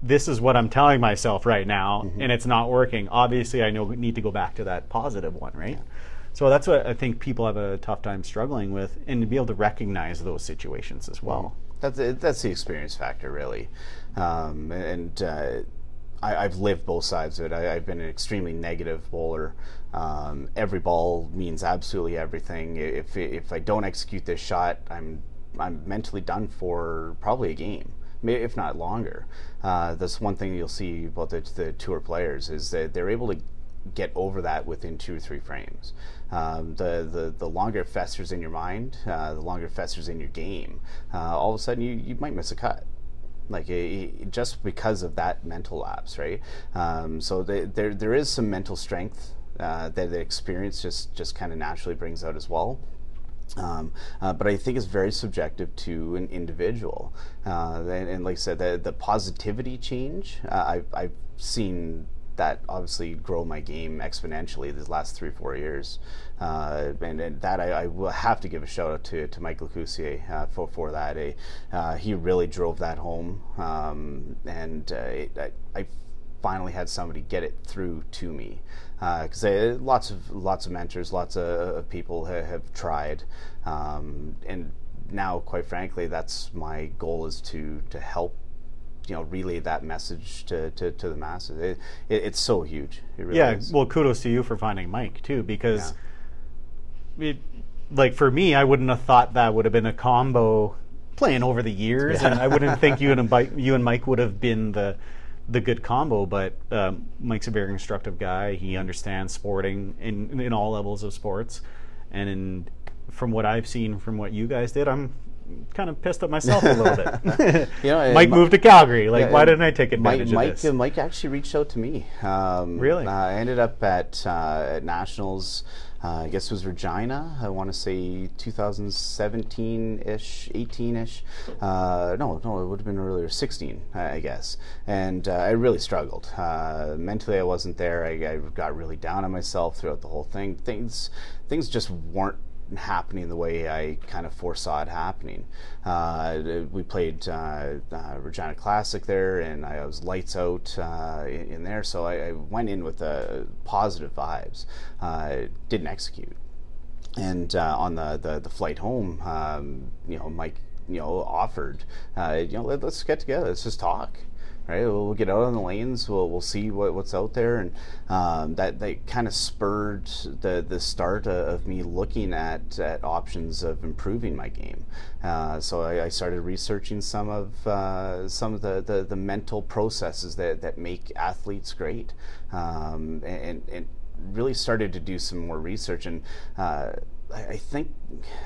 S1: this is what i'm telling myself right now mm-hmm. and it's not working obviously i know need to go back to that positive one right yeah. So that's what i think people have a tough time struggling with and to be able to recognize those situations as well
S2: mm-hmm. that's that's the experience factor really um, and uh, I, have lived both sides of it. I, have been an extremely negative bowler. Um, every ball means absolutely everything. If if I don't execute this shot, I'm I'm mentally done for probably a game, if not longer. Uh, that's one thing you'll see about the, the tour players is that they're able to get over that within two or three frames. Um, the, the the longer it festers in your mind, uh, the longer it festers in your game. Uh, all of a sudden, you, you might miss a cut like just because of that mental lapse, right? Um, so there there is some mental strength uh, that the experience just just kind of naturally brings out as well. Um, uh, but I think it's very subjective to an individual. Uh, and, and, like I said, the, the positivity change, uh, I've, I've seen that obviously grow my game exponentially these last three four years, uh, and, and, that I, I, will have to give a shout out to to Mike Lecoussier uh, for for that. Uh, he really drove that home, um, and uh, it, I, I, finally had somebody get it through to me. Because uh, lots of lots of mentors, lots of people ha- have tried, um, and now quite frankly, that's my goal is to to help you know relay that message to, to, to the masses. It, it, it's so huge. Really
S1: yeah.
S2: Is.
S1: Well, kudos to you for finding Mike too, because yeah. it, like for me, I wouldn't have thought that would have been a combo playing over the years, yeah. and I wouldn't think you and Mike, you and Mike would have been the the good combo. But um, Mike's a very instructive guy. He understands sporting in in all levels of sports, and in, from what I've seen from what you guys did, I'm kind of pissed at myself a little bit. you know, Mike moved to Calgary. Like, yeah, why didn't I take advantage
S2: Mike,
S1: of this?
S2: Mike actually reached out to me. Um,
S1: really?
S2: Uh, I ended up at, uh, at Nationals. Uh, I guess it was Regina. I want to say 2017-ish, 18-ish. Uh, no, no, it would have been earlier, 16, I guess. And uh, I really struggled. Uh, mentally, I wasn't there. I, I, got really down on myself throughout the whole thing. Things, things just weren't happening the way I kind of foresaw it happening. Uh, we played uh, uh, Regina Classic there, and I was lights out uh, in, in, there. So I, I, went in with positive vibes. didn't execute. And on the, the, the flight home, um, you know, Mike, you know, offered, you know, let, us get together, let's just talk right? We'll get out on the lanes. We'll we'll see what, what's out there, and um, that that kind of spurred the the start of me looking at, at options of improving my game. Uh, so I, I, started researching some of uh, some of the, the, the mental processes that that make athletes great, um, and, and really started to do some more research and. Uh, I think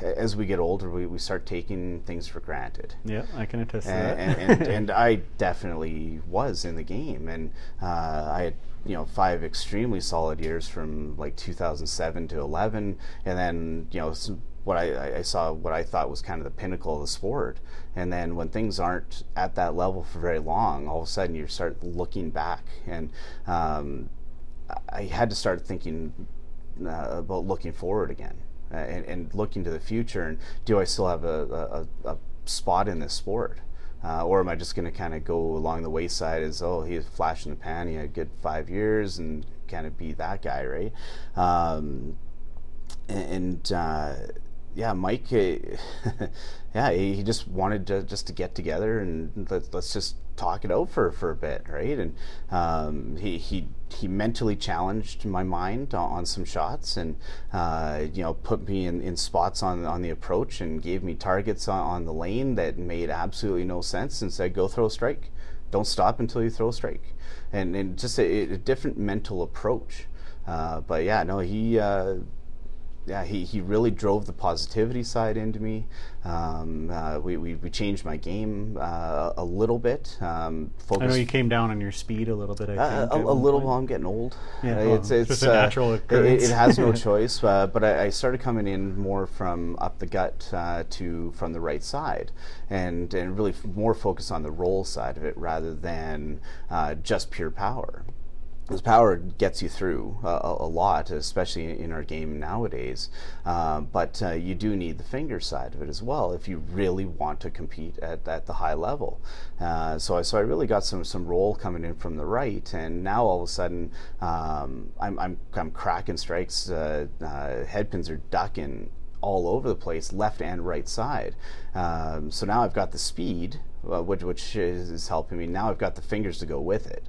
S2: as we get older, we, we start taking things for granted.
S1: Yeah, I can attest to
S2: and,
S1: that.
S2: and, and, and, I definitely was in the game, and uh, I had you know five extremely solid years from like 2007 to 11, and then you know some, what I, I saw what I thought was kind of the pinnacle of the sport, and then when things aren't at that level for very long, all of a sudden you start looking back, and um, I had to start thinking uh, about looking forward again and, and, looking to the future. And do I still have a, a, a spot in this sport? Uh, or am I just going to kind of go along the wayside as, oh, he's flash in the pan, he had a good five years and kind of be that guy, right? Um, and, uh, yeah, Mike, uh, yeah, he just wanted to just to get together and let, us just talk it out for, for a bit, right? And um, he he he mentally challenged my mind on, some shots, and uh, you know put me in, in spots on on the approach, and gave me targets on, on the lane that made absolutely no sense, and said, "Go throw a strike, don't stop until you throw a strike," and and just a, a different mental approach. Uh, but yeah, no, he uh, yeah, he, he really drove the positivity side into me. Um, uh, we, we, we, changed my game uh, a little bit. Um,
S1: I know you came down on your speed a little bit. I
S2: uh,
S1: think,
S2: a, a little. While I'm getting old.
S1: Yeah, uh, it's, it's, just a uh, natural occurrence.
S2: It, it has no choice. Uh, but I, I, started coming in more from up the gut to from the right side, and and really more focused on the roll side of it rather than just pure power this power gets you through uh, a, lot, especially in our game nowadays. Uh, but uh, you do need the finger side of it as well if you really want to compete at, at the high level. Uh, so, I, so I really got some some roll coming in from the right, and now all of a sudden um, I'm, I'm, I'm cracking strikes. Uh, uh, headpins are ducking all over the place, left and right side. Um, so now I've got the speed, which, which is, is helping me. Now I've got the fingers to go with it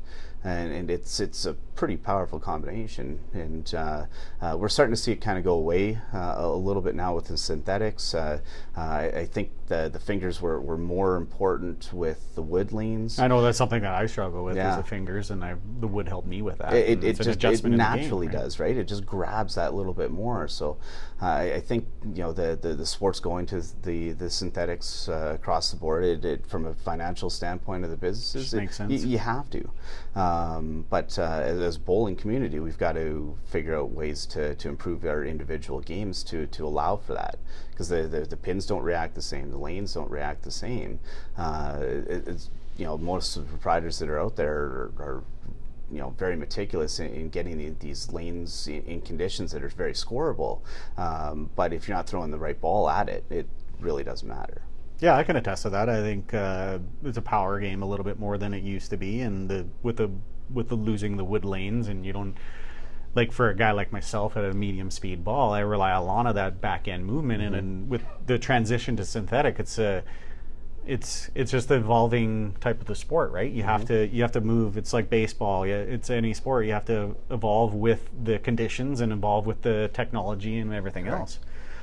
S2: and, and it's it's a pretty powerful combination. And uh, uh, we're starting to see it kind of go away uh, a little bit now with the synthetics. Uh, uh, I, I, think the the fingers were, were more important with the wood lanes.
S1: I know that's something that I struggle with yeah. is the fingers, and I, the wood helped me with that.
S2: It, it, just it naturally game, right? does, right? It just grabs that little bit more. So I, I, think you know the, the, the sports going to the the synthetics across the board. It, it, from a financial standpoint of the businesses,
S1: makes sense.
S2: Y- you have to. Um, but uh, as, as, bowling community, we've got to figure out ways to, to improve our individual games to, to allow for that because the, the, the pins don't react the same, the lanes don't react the same. Uh, it, it's you know most of the proprietors that are out there are, are you know very meticulous in, in getting the, these lanes in, in, conditions that are very scoreable. Um, but if you're not throwing the right ball at it, it really doesn't matter.
S1: Yeah, I can attest to that. I think uh, it's a power game a little bit more than it used to be, and the, with the with the losing the wood lanes, and you don't like for a guy like myself at a medium speed ball, I rely a lot of that back end movement, mm-hmm. and, and with the transition to synthetic, it's a it's it's just the evolving type of the sport, right? You mm-hmm. have to you have to move. It's like baseball. Yeah, it's any sport. You have to evolve with the conditions and evolve with the technology and everything else.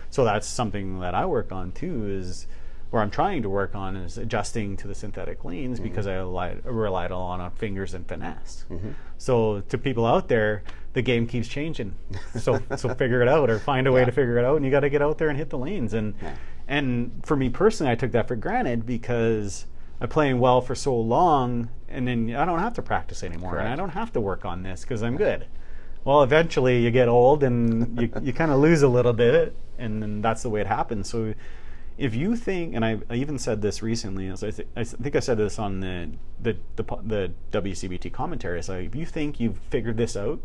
S1: So that's something that I work on too. Is where I'm trying to work on is adjusting to the synthetic lanes mm-hmm. because I relied, relied a lot on fingers and finesse. Mm-hmm. So to people out there, the game keeps changing. So so figure it out or find a way yeah. to figure it out, and you got to get out there and hit the lanes. And yeah. and for me personally, I took that for granted because I'm playing well for so long, and then I don't have to practice anymore, Correct. and I don't have to work on this because I'm good. Well, eventually you get old and you, you kind of lose a little bit, and then that's the way it happens. So if you think, and I, I even said this recently, so I, th- I, think I said this on the the the, the WCBT commentary. So if you think you've figured this out,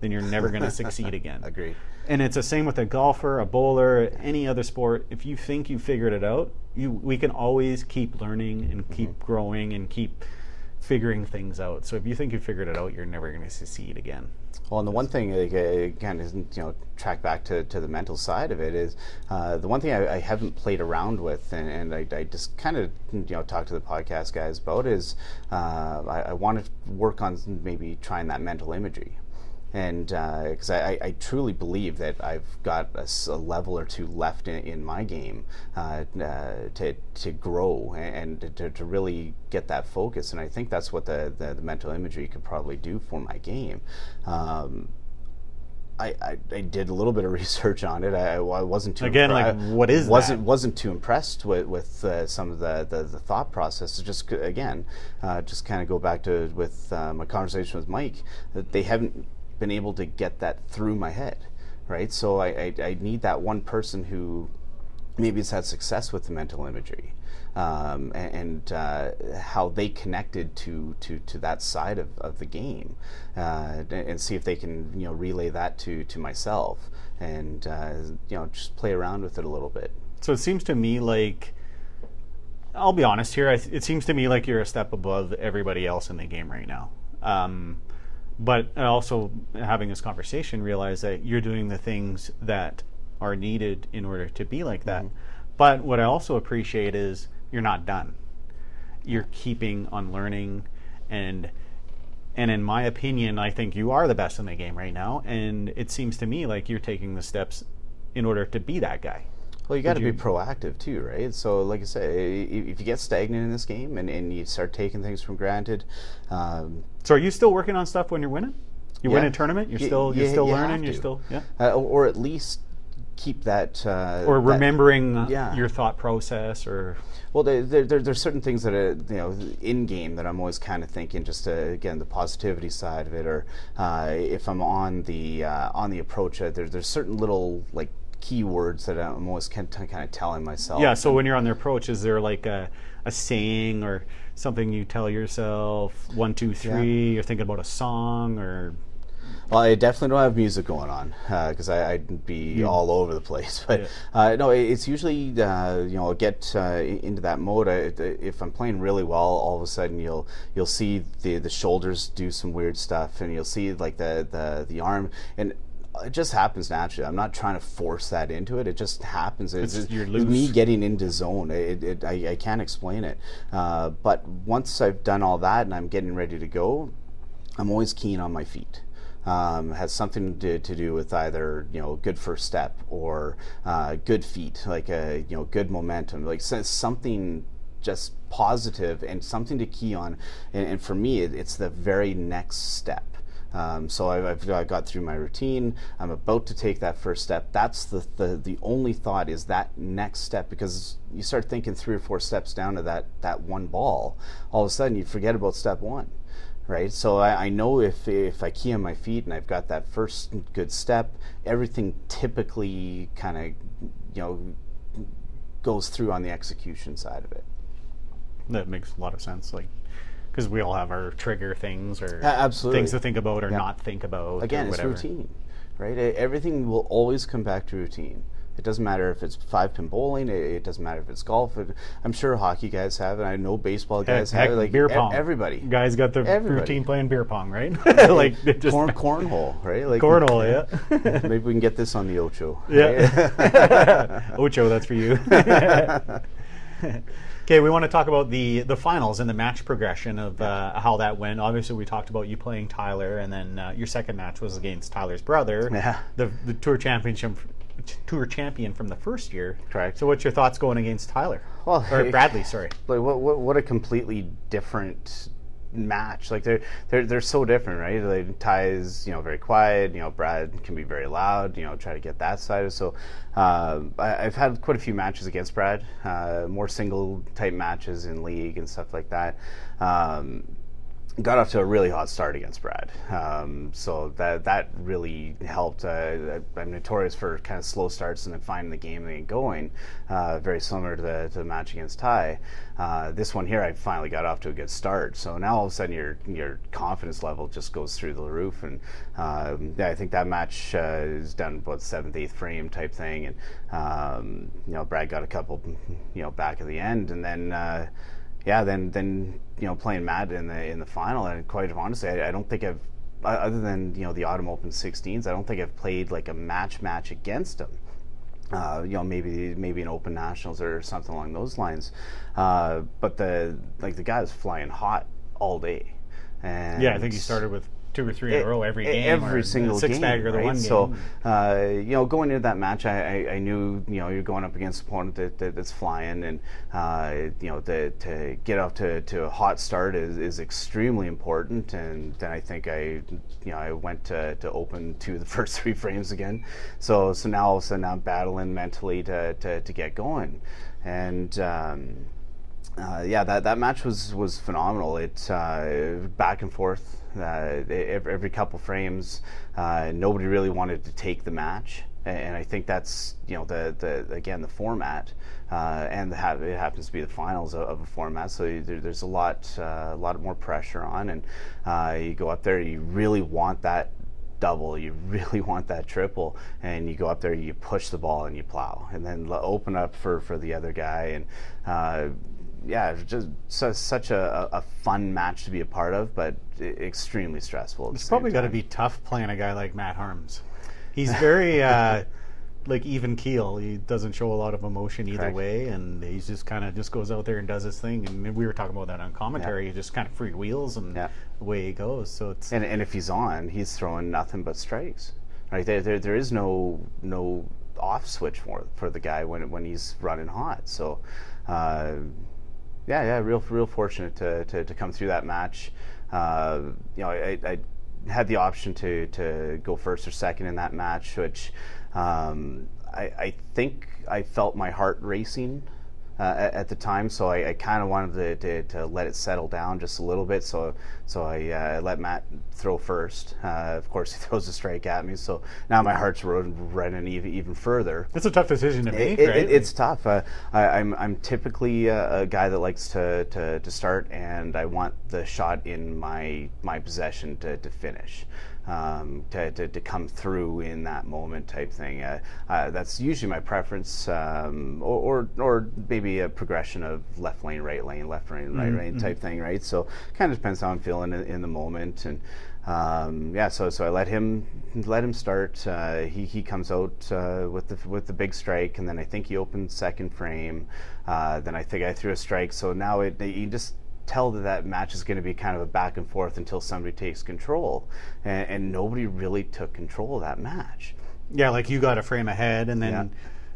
S1: then you're never going to succeed again.
S2: Agree.
S1: And it's the same with a golfer, a bowler, any other sport. If you think you've figured it out, you we can always keep learning and keep mm-hmm. growing and keep figuring things out. So if you think you figured it out, you're never going to succeed again.
S2: Well, and the one thing like, again is you know track back to, to the mental side of it is uh, the one thing I, I, haven't played around with and, and I, I, just kind of you know talk to the podcast guys about is uh, I, I want to work on maybe trying that mental imagery and because uh, I, I, truly believe that I've got a, a level or two left in, in my game uh, uh, to to grow and to, to, really get that focus, and I think that's what the, the, the mental imagery could probably do for my game. Um, I, I, I, did a little bit of research on it. I, I wasn't too
S1: again like what is
S2: wasn't
S1: that?
S2: wasn't too impressed with with uh, some of the, the, the thought process. Just again, uh, just kind of go back to with uh, my conversation with Mike that they haven't been able to get that through my head, right? So I, I, I need that one person who maybe has had success with the mental imagery. Um, and, and uh, how they connected to, to, to that side of, of the game, uh, and see if they can you know relay that to, to myself, and uh, you know just play around with it a little bit.
S1: So it seems to me like I'll be honest here. it seems to me like you're a step above everybody else in the game right now. Um, but also having this conversation realize that you're doing the things that are needed in order to be like that. Mm-hmm. but what i also appreciate is you're not done. You're keeping on learning. And and in my opinion i think you are the best in the game right now. And it seems to me like you're taking the steps in order to be that guy
S2: well, you got to be proactive too, right? So, like I say, if you get stagnant in this game and, and you start taking things for granted. Um,
S1: so, are you still working on stuff when you're winning? You yeah. win a tournament, you're still you're still you learning. You're still yeah,
S2: uh, or at least keep that uh,
S1: or remembering that, yeah. your thought process or
S2: well there, there, there's certain things that are you know in game that i'm always kind of thinking just to, again the positivity side of it or uh, if i'm on the uh, on the approach uh, there, there's certain little like keywords that I'm always kind of, kind of telling myself.
S1: Yeah. So when you're on the approach, is there like a, a saying or something you tell yourself? One, two, three. Yeah. You're thinking about a song or.
S2: Well, I definitely don't have music going on because uh, I'd be yeah. all over the place. But yeah. uh, no, it's usually uh, you know I'll get uh, into that mode. I, if I'm playing really well, all of a sudden you'll you'll see the the shoulders do some weird stuff, and you'll see like the the the arm and it just happens naturally. I'm not trying to force that into it. It just happens. It's, it's, me getting into zone. It, it, I, I, can't explain it. Uh, but once I've done all that and I'm getting ready to go, I'm always keen on my feet. Um, has something to, to, do with either you know good first step or uh, good feet, like a you know good momentum, like something just positive and something to key on. And, and for me, it, it's the very next step. Um, so I've, I've, got through my routine. I'm about to take that first step. That's the, the, the only thought is that next step because you start thinking three or four steps down to that, that one ball. All of a sudden you forget about step one. Right, so I, I know if if I key on my feet and I've got that first good step, everything typically kind of you know goes through on the execution side of it.
S1: That makes a lot of sense. Like because we all have our trigger things or
S2: absolutely
S1: things to think about or yeah. not think about.
S2: Again, it's routine, right? Everything will always come back to routine. It doesn't matter if it's five pin bowling. It, doesn't matter if it's golf. It, I'm sure hockey guys have it. I know baseball guys heck, have it. Like
S1: beer pong.
S2: everybody.
S1: Guys got the everybody. routine playing beer pong, right?
S2: like just Corn, cornhole, right?
S1: Like cornhole, yeah.
S2: maybe we can get this on the Ocho.
S1: Yeah. Ocho, that's for you. Okay, we want to talk about the the finals and the match progression of uh, how that went. Obviously, we talked about you playing Tyler, and then uh, your second match was against Tyler's brother,
S2: yeah.
S1: the the tour championship tour champion from the first year.
S2: Correct.
S1: So, what's your thoughts going against Tyler?
S2: Well,
S1: or Bradley, sorry.
S2: Like, what, what what a completely different match. Like they're they're they're so different, right? Like Ty is you know very quiet. You know Brad can be very loud. You know try to get that side. So uh, I, have had quite a few matches against Brad, uh, more single type matches in league and stuff like that. Um, got off to a really hot start against Brad. Um, so that that really helped. Uh, I'm notorious for kind of slow starts and then finding the game and going. Uh, very similar to the, to the match against Ty. Uh, this one here, I finally got off to a good start. So now all of a sudden your your confidence level just goes through the roof. And um, yeah, I think that match uh, is done about seventh, eighth frame type thing. And um, you know, Brad got a couple, you know, back at the end, and then uh, yeah, then then you know playing Matt in the in the final, and quite honestly, I, I don't think I've other than you know the Autumn Open 16s, I don't think I've played like a match match against him. Uh, you know, maybe maybe an Open Nationals or something along those lines. Uh, but the like the guy was flying hot all day. And
S1: yeah, I think he started with two or three in a row every game.
S2: Every single
S1: six
S2: game,
S1: bagger the
S2: right?
S1: one game.
S2: So, uh, you know, going into that match, I, I, I, knew, you know, you're going up against an opponent that, that, that's flying, and uh, you know, the, to get off to, to a hot start is, is extremely important. And then I think I, you know, I went to, to open to the first three frames again. So, so now all of a sudden I'm battling mentally to, to, to get going, and. Um, uh, yeah, that, that match was, was phenomenal. It uh, back and forth uh, every, couple frames. Uh, nobody really wanted to take the match, and I think that's you know the, the again the format, uh, and the, it happens to be the finals of, of a format. So there, there's a lot uh, a lot more pressure on, and you go up there, you really want that double, you really want that triple, and you go up there, you push the ball and you plow, and then open up for, for the other guy, and uh, yeah, just su- such a, a, fun match to be a part of, but extremely stressful.
S1: It's probably got to be tough playing a guy like Matt Harms. He's very uh, like even keel. He doesn't show a lot of emotion either
S2: Correct.
S1: way, and he's just kind of just goes out there and does his thing. And we were talking about that on commentary.
S2: Yeah.
S1: He just kind of free wheels and
S2: Yeah.
S1: away he goes. So it's
S2: And, and if he's on, he's throwing nothing but strikes. Right there, there, there is no no off switch for for the guy when when he's running hot. So, uh, yeah, yeah, real real fortunate to, to, to come through that match. Uh, you know, I, I had the option to to go first or second in that match, which um, I, I think I felt my heart racing uh, at, the time, so I, I kind of wanted to, to, to let it settle down just a little bit. So so I uh, let Matt throw first. Uh, of course, he throws a strike at me, so now my heart's running, even even further.
S1: it's a tough decision to make,
S2: It- it-
S1: right?
S2: it's tough. Uh, I, I'm I'm typically a, a guy that likes to, to, to start, and I want the shot in my my possession to, to finish. Um, to, to, to come through in that moment type thing. Uh, uh, that's usually my preference, um, or, or or maybe a progression of left lane, right lane, left lane, right lane type thing, right? So kind of depends how I'm feeling in, in the moment, and um, yeah. So so I let him let him start. Uh, he he comes out uh, with the with the big strike, and then I think he opened second frame. Uh, then I think I threw a strike. So now it you just tell that that match is going to be kind of a back and forth until somebody takes control, and, and nobody really took control of that match.
S1: Yeah, like you got a frame ahead, and then
S2: Yeah.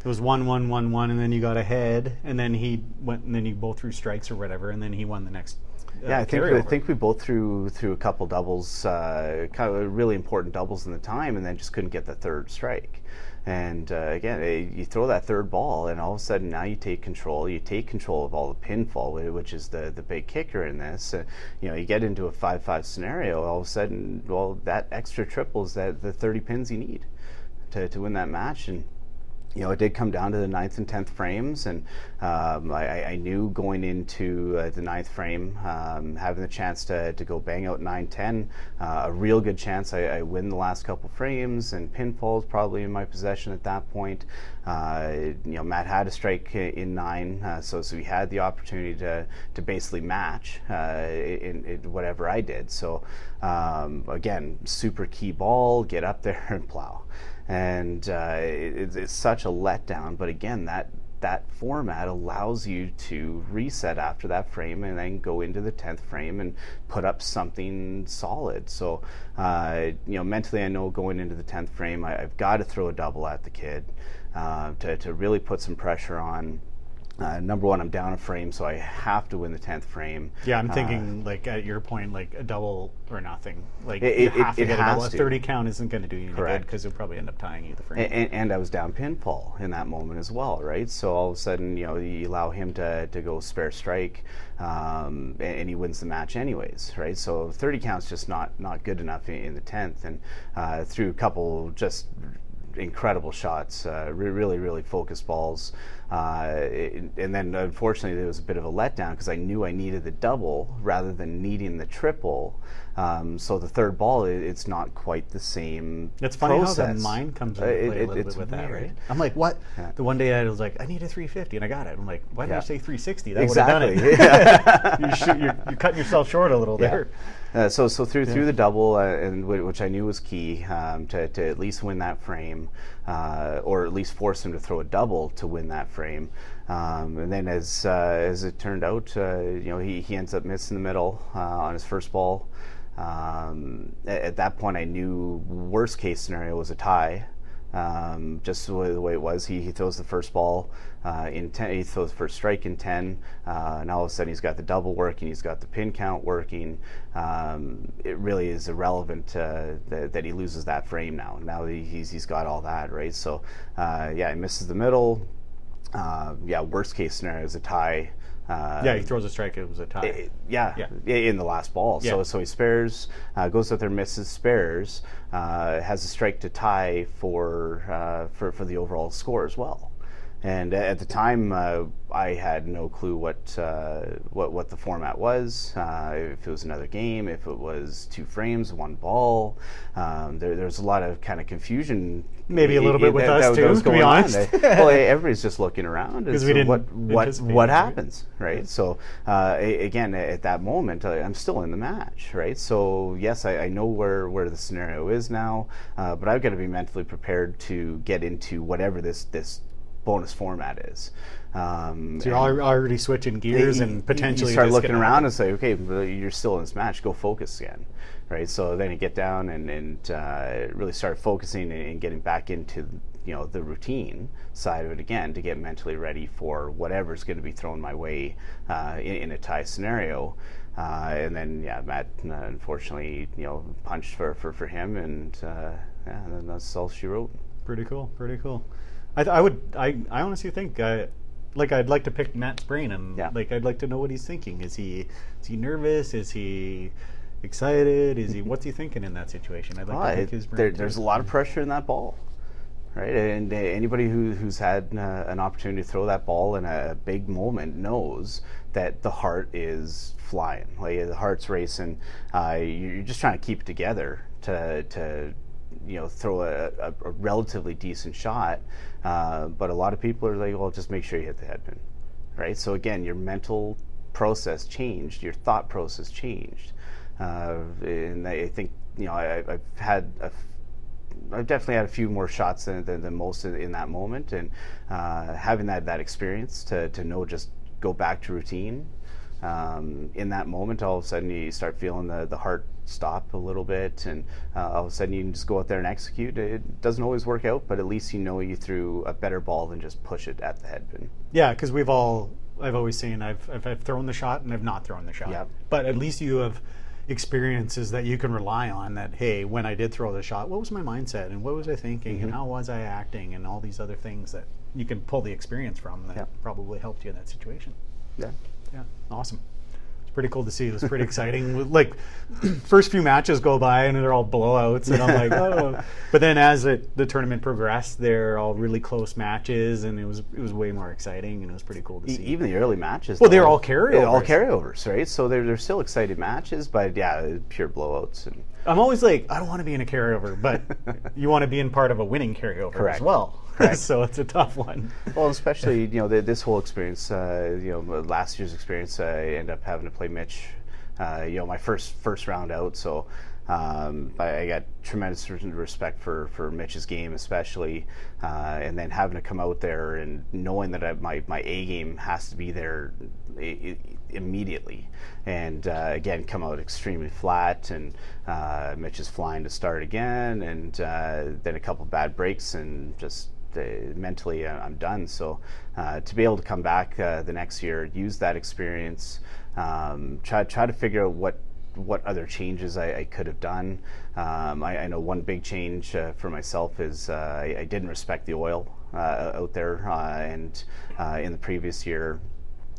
S1: it was one, one, one, one, and then you got ahead, and then he went, and then you both threw strikes or whatever, and then he won the next. Uh,
S2: Yeah, I think I think we both threw threw a couple doubles, uh, kind of really important doubles in the time, and then just couldn't get the third strike. And uh, again, eh, you throw that third ball, and all of a sudden now you take control. You take control of all the pinfall, which is the the big kicker in this. Uh, you know, you get into a five five scenario. All of a sudden, well, that extra triple is that the thirty pins you need to to win that match, and you know, it did come down to the ninth and tenth frames, and um, I, I knew going into uh, the ninth frame, um, having the chance to, to go bang out 9 10, uh, a real good chance I, I win the last couple frames, and pinfalls probably in my possession at that point. Uh, you know, Matt had a strike in nine, uh, so, so he had the opportunity to, to basically match uh, in, in whatever I did. So, um, again, super key ball, get up there and plow and uh, it, it's- such a letdown. But again, that that format allows you to reset after that frame and then go into the tenth frame and put up something solid. So, uh, you know, mentally, I know going into the tenth frame, I, I've got to throw a double at the kid uh, to to really put some pressure on. Uh, number one, I'm down a frame, so I have to win the tenth frame.
S1: Yeah, I'm
S2: Uh,
S1: thinking like at your point, like a double or nothing. Like
S2: It-
S1: you
S2: it-
S1: have to
S2: it
S1: get a double. A thirty count isn't going to do you any good because it'll probably end up tying you the frame.
S2: and, and I was down pinfall in that moment as well, right? So all of a sudden, you know, you allow him to, to go spare strike, um, and, and he wins the match anyways, right? So 30 counts just not not good enough in, in the 10th, and uh, through a couple just incredible shots, uh, re- really really focused balls, uh, it- and then unfortunately there was a bit of a letdown because I knew I needed the double rather than needing the triple. Um, so the third ball, it, it's not quite the same.
S1: It's funny how
S2: process.
S1: the mind comes into
S2: Uh,
S1: play
S2: it-
S1: a little bit with that, right? I'm like, what?
S2: Yeah.
S1: The one day I was like, I need a 350, and I got it. I'm like, why did
S2: Yeah.
S1: I say 360? That
S2: Exactly.
S1: would have done it. you shoot, you're, you're cutting yourself short a little
S2: Yeah.
S1: there.
S2: Uh, so so threw threw the double, uh, and whi- which I knew was key um, to, to at least win that frame, uh, or at least force him to throw a double to win that frame. Um, and then as uh, as it turned out, uh, you know he, he ends up missing the middle uh, on his first ball. Um, at, at that point, I knew worst case scenario was a tie. Um, just the way, the way it was, he, he throws the first ball uh, in ten. He throws first strike in ten, uh, and all of a sudden he's got the double working. He's got the pin count working. Um, it really is irrelevant uh, that, that he loses that frame now. Now he, he's he's got all that right. So uh, yeah, he misses the middle. Uh, yeah, worst case scenario is a tie. Uh,
S1: Yeah, he throws a strike. It was a tie.
S2: it- yeah,
S1: Yeah.
S2: in the last ball. So
S1: Yeah.
S2: so he spares, uh, goes out there, misses, spares, uh, has a strike to tie for uh, for for the overall score as well. And at the time, uh, I had no clue what uh, what what the format was. Uh, if it was another game, if it was two frames, one ball. Um, there, there's a lot of kind of confusion.
S1: Maybe a little
S2: i-
S1: bit with
S2: that-
S1: us
S2: that- that
S1: too,
S2: was
S1: to be honest.
S2: well, everybody's just looking around as
S1: 'Cause we didn't
S2: what what what
S1: it, right?
S2: happens, right? So uh, again, at that moment, I, I'm still in the match, right? So yes, I, I know where where the scenario is now, uh, but I've got to be mentally prepared to get into whatever this this bonus format is. Um,
S1: so you're
S2: and-
S1: al- already switching gears and potentially
S2: you start looking around and say, okay, but you're still in this match. Go focus again, right? So then you get down and and uh, really start focusing and, and getting back into you know the routine side of it again to get mentally ready for whatever's going to be thrown my way uh, in, in a tie scenario. Uh, and then yeah, Matt uh, unfortunately you know punched for for, for him, and uh, yeah, then that's all she wrote.
S1: Pretty cool. Pretty cool. I, th- I would. I, I honestly think. Uh, like I'd like to pick Matt's brain and
S2: Yeah.
S1: like I'd like to know what he's thinking. Is he is he nervous? Is he excited? Is he what's he thinking in that situation? I'd like to pick
S2: it-
S1: his brain.
S2: there, there's a lot of pressure in that ball, right? And uh, anybody who, who's had uh, an opportunity to throw that ball in a big moment knows that the heart is flying. Like the heart's racing. Uh, you- you're just trying to keep it together to to you know throw a, a, a relatively decent shot. Uh, but a lot of people are like, well, just make sure you hit the headpin, right? So again, your mental process changed, your thought process changed, uh, and I think you know I, I've had a I've definitely had a few more shots than, than, than most in, in that moment, and uh, having that that experience to, to know just go back to routine. Um, in that moment, all of a sudden you start feeling the, the heart stop a little bit, and uh, all of a sudden you can just go out there and execute. It doesn't always work out, but at least you know you threw a better ball than just push it at the headpin.
S1: Yeah, because we've all, I've always seen, I've, I've, I've thrown the shot and I've not thrown the shot.
S2: Yep.
S1: But at least you have experiences that you can rely on that, hey, when I did throw the shot, what was my mindset and what was I thinking
S2: Mm-hmm.
S1: and how was I acting and all these other things that you can pull the experience from that probably helped you in that situation.
S2: Yeah.
S1: Yeah, awesome. Pretty cool to see. It was pretty exciting. Like, first few matches go by and they're all blowouts, and I'm like, oh. But then as it, the tournament progressed, they're all really close matches, and it was it was way more exciting, and it was pretty cool to see.
S2: even the early matches.
S1: Well, they're all carryovers.
S2: All carryovers, right? So they're, they're still exciting matches, but yeah, pure blowouts. And
S1: I'm always like, I don't want to be in a carryover, but you want to be in part of a winning carryover
S2: Correct.
S1: as well. So it's a tough one.
S2: well, especially you know the, this whole experience. Uh, you know, last year's experience. I ended up having to play Mitch. Uh, you know, my first first round out. So um, I, I got tremendous respect for for Mitch's game, especially, uh, and then having to come out there and knowing that I, my my A game has to be there i- immediately, and uh, again come out extremely flat, and uh, Mitch is flying to start again, and uh, then a couple bad breaks and just mentally uh, I'm done. So uh, to be able to come back uh, the next year, use that experience, um, try try to figure out what what other changes I, I could have done. Um, I, I, know one big change uh, for myself is uh, I, I, didn't respect the oil uh, out there, uh, and in the previous year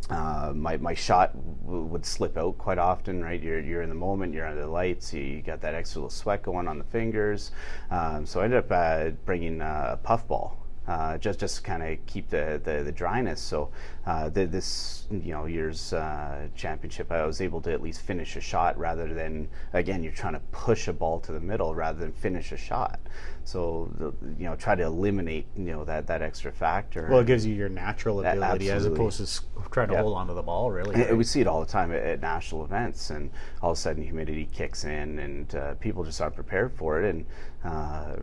S2: uh, my, my shot w- would slip out quite often, right? You're, you're in the moment, you're under the lights, you, got that extra little sweat going on the fingers. Um, so I ended up uh, bringing a puff ball uh, just just kind of keep the, the, the, dryness. So uh, the, this you know year's uh, championship, I was able to at least finish a shot rather than again you're trying to push a ball to the middle rather than finish a shot. So the, you know try to eliminate you know that that extra factor.
S1: Well, it gives you your natural ability as opposed to trying to yep. hold on to the ball. Really,
S2: right? we see it all the time at, at, national events, and all of a sudden humidity kicks in, and uh, people just aren't prepared for it, and uh,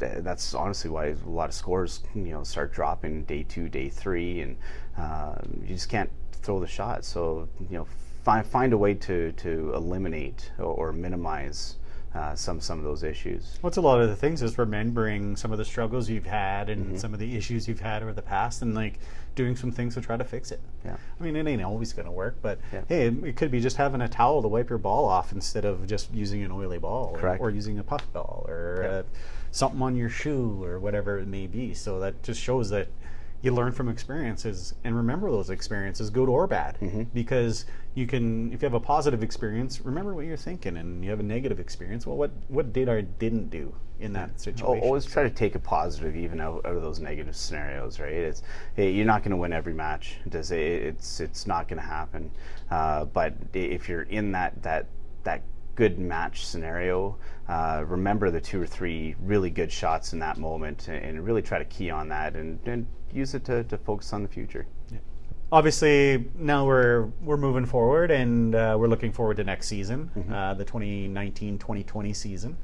S2: that's honestly why a lot of scores you know start dropping day two, day three, and uh, you just can't throw the shot. So you know, find find a way to to eliminate or, or minimize. Uh, some some of those issues.
S1: What's a lot of the things is remembering some of the struggles you've had and mm-hmm. some of the issues you've had over the past, and like doing some things to try to fix it.
S2: Yeah.
S1: I mean, it ain't always going to work, but yeah. hey, it, it, could be just having a towel to wipe your ball off instead of just using an oily ball,
S2: or,
S1: or, using a puff ball, or yeah. uh, something on your shoe, or whatever it may be. So that just shows that you learn from experiences and remember those experiences, good or bad, mm-hmm. because you can, if you have a positive experience, remember what you're thinking, and you have a negative experience. Well, what what did or didn't do in that situation?
S2: Always try to take a positive, even out, out of those negative scenarios. Right? It's hey, you're not going to win every match. Does it, it's it's not going to happen. Uh, but if you're in that that that good match scenario, uh, remember the two or three really good shots in that moment, and, and really try to key on that and, and use it to, to focus on the future.
S1: Yeah. Obviously, now we're we're moving forward, and uh, we're looking forward to next season, mm-hmm. uh, the 2019-2020 season.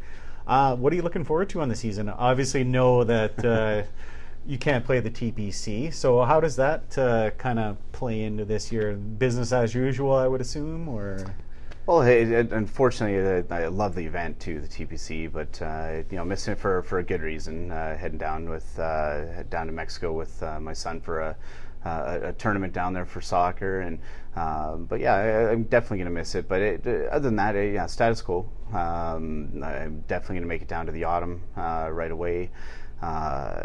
S1: Uh, what are you looking forward to on the season? Obviously, know that uh, you can't play the TPC. So, how does that uh, kind of play into this year? Business as usual, I would assume, or
S2: well, hey, unfortunately, I love the event too, the TPC, but uh, you know, missing it for, for a good reason. Uh, heading down with uh, down to Mexico with uh, my son for a, a, tournament down there for soccer, and um, but yeah, I, am definitely gonna miss it. But it, other than that, yeah, status quo. Um, I'm definitely gonna make it down to the autumn uh, right away. Uh,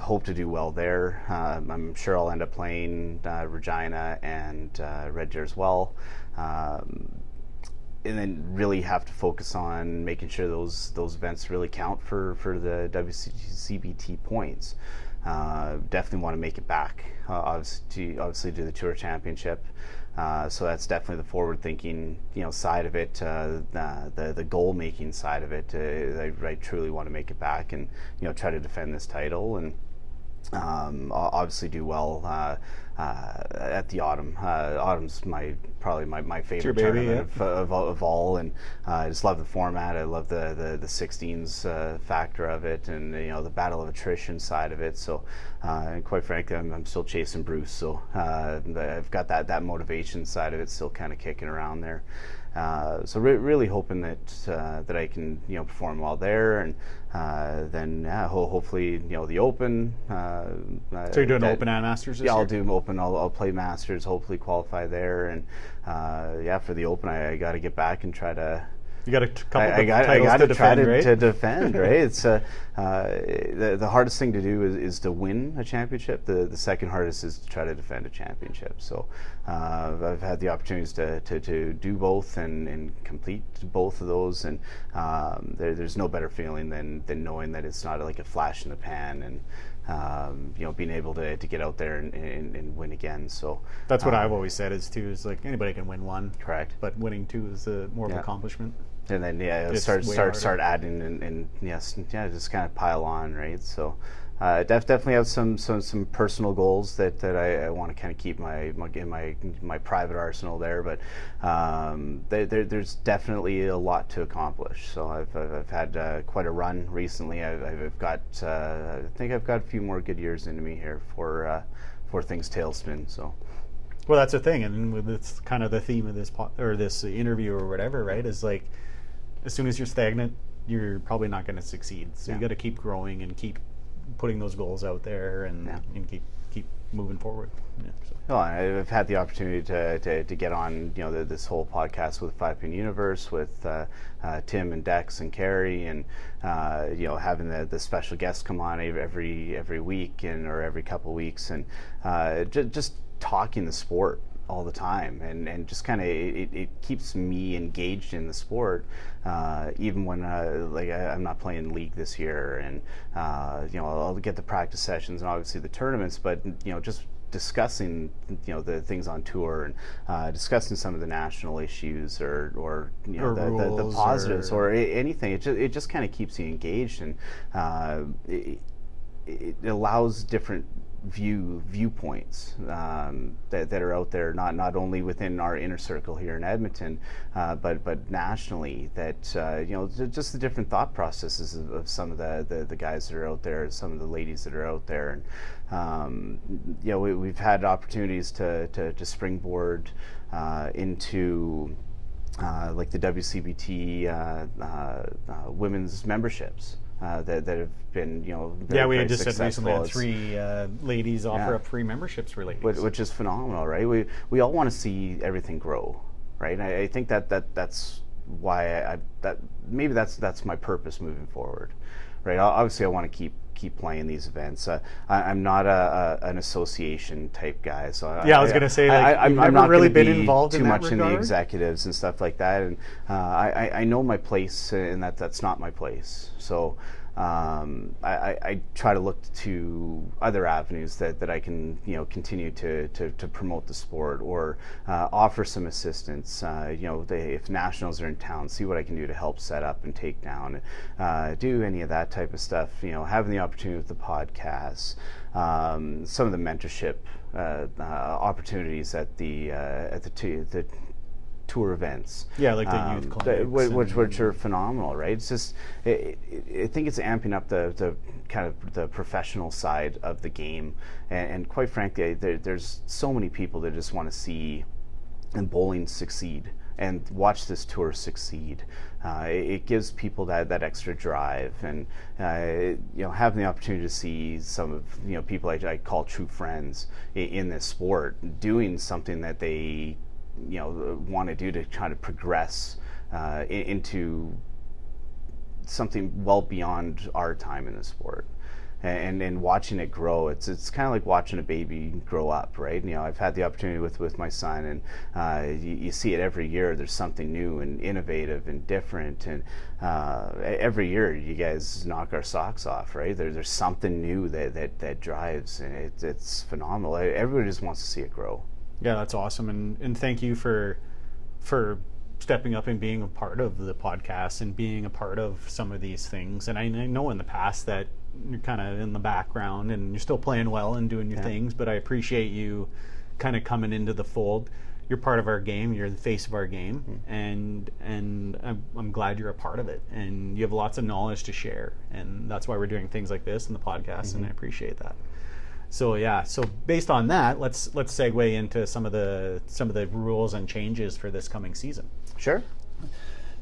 S2: hope to do well there. Uh, I'm sure I'll end up playing uh, Regina and Red Deer as well. Um, and then really have to focus on making sure those those events really count for for the WCBT points. Uh, definitely want to make it back, uh, obviously, to, obviously to the Tour Championship. Uh, so that's definitely the forward-thinking, you know, side of it, uh, the the goal-making side of it. Uh, I, I, truly want to make it back and you know try to defend this title and um, obviously do well uh, uh, at the autumn. Uh, autumn's my probably my, my favorite baby, tournament yeah. of, of, of, all, and uh, I just love the format. I love the the, the 16s uh, factor of it, and you know the battle of attrition side of it. So, uh, and quite frankly, I'm, I'm, still chasing Bruce, so uh, I've got that that motivation side of it still kind of kicking around there. Uh, so re- really hoping that uh, that I can you know perform well there, and uh, then yeah, ho- hopefully you know the Open.
S1: Uh, so you're doing that, Open and Masters?
S2: yeah, year? I'll do Open. I'll, I'll, play Masters. Hopefully qualify there, and uh, yeah, for the Open, I, I got to get back and try to
S1: you got a couple
S2: I, I
S1: got, I
S2: got
S1: to,
S2: to
S1: try
S2: defend,
S1: to, right?
S2: to defend, right? It's uh, uh, the, the hardest thing to do is, is to win a championship. The the second hardest is to try to defend a championship. So uh, I've had the opportunities to, to, to do both and, and complete both of those, and um, there, there's no better feeling than, than knowing that it's not like a flash in the pan and um, you know, being able to, to get out there and, and, and win again. So
S1: that's what um, I've always said is too is like anybody can win one,
S2: correct?
S1: But winning two is a, more yeah. of an accomplishment
S2: and then yeah, start start harder. start adding and, and, yes, yeah, just kind of pile on, right? So. Uh, def- definitely have some, some some personal goals that, that I, I want to kind of keep my, my in my my private arsenal there, but um, there, there's definitely a lot to accomplish. So I've, I've, I've had uh, quite a run recently. I've, I've got uh, I think I've got a few more good years into me here for uh, for things tailspin. So.
S1: Well, that's the thing, and it's kind of the theme of this po- or this interview or whatever, right? Is like as soon as you're stagnant, you're probably not going to succeed. So yeah. you got to keep growing and keep putting those goals out there and,
S2: Yeah.
S1: and keep keep moving forward. Yeah, so.
S2: Well, I've had the opportunity to, to, to get on, you know, the, this whole podcast with Five Pin Universe with uh, uh, Tim and Dex and Kerry, and uh, you know, having the, the special guests come on every every week and or every couple weeks, and uh, j- just talking the sport all the time, and, and just kind of it, it keeps me engaged in the sport, uh, even when uh, like I, I'm not playing league this year, and uh, you know I'll get the practice sessions and obviously the tournaments, but you know just discussing you know the things on tour and uh, discussing some of the national issues or or you know
S1: Or
S2: the, the, the positives
S1: or-
S2: or, anything. It just it just kind of keeps you engaged. And uh, it, it allows different view viewpoints um, that, that are out there not not only within our inner circle here in Edmonton uh, but but nationally that uh, you know just the different thought processes of, of some of the, the the guys that are out there some of the ladies that are out there. And um, you know we, we've had opportunities to to, to springboard uh, into uh, like the WCBT uh, uh, women's memberships uh, that, that have been, you know, very,
S1: yeah, we
S2: very
S1: had just said recently had. Three uh, ladies offer
S2: Yeah.
S1: up free memberships for ladies.
S2: which, which is phenomenal, right? We we all want to see everything grow, right? I, I think that, that that's why I, I that maybe that's that's my purpose moving forward, right? Obviously, I want to keep keep playing these events. Uh, I, I'm not a, a an association type guy, so
S1: Yeah, I was gonna say, like, you've
S2: I'm not
S1: really been
S2: be
S1: involved
S2: too
S1: in
S2: much in the executives and stuff like that, and uh, I, I I know my place, and that that's not my place. So um, I, I, try to look to other avenues that, that I can you know continue to, to, to promote the sport or uh, offer some assistance. Uh, you know, they, if nationals are in town, see what I can do to help set up and take down, uh, do any of that type of stuff. You know, having the opportunity with the podcasts, um, some of the mentorship uh, uh, opportunities at the uh, at the t- the tour events.
S1: Yeah, like the youth
S2: Um, the-
S1: clinics
S2: whi- which, which are phenomenal, right? It's just, it, it, I think it's amping up the, the kind of the professional side of the game, and, and quite frankly, there, there's so many people that just want to see and bowling succeed and watch this tour succeed. Uh, it, it gives people that, that extra drive, and uh, you know having the opportunity to see some of you know people I, I call true friends in, in this sport doing something that they you know want to do to try to progress uh, into something well beyond our time in the sport. And and watching it grow it's it's kind of like watching a baby grow up right? You know I've had the opportunity with with my son and uh, you, you see it every year there's something new and innovative and different and uh, every year you guys knock our socks off right? There, there's something new that that, that drives and it, it's phenomenal. Everybody just wants to see it grow
S1: Yeah, that's awesome, and and thank you for for stepping up and being a part of the podcast and being a part of some of these things. And I, I know in the past that you're kind of in the background and you're still playing well and doing your
S2: Yeah.
S1: things, but I appreciate you kind of coming into the fold. You're part of our game. You're the face of our game,
S2: Mm-hmm.
S1: and and I'm, I'm glad you're a part of it. And you have lots of knowledge to share, and that's why we're doing things like this and the podcast.
S2: Mm-hmm.
S1: And I appreciate that. So yeah, so based on that, let's let's segue into some of the some of the rules and changes for this coming season.
S2: sure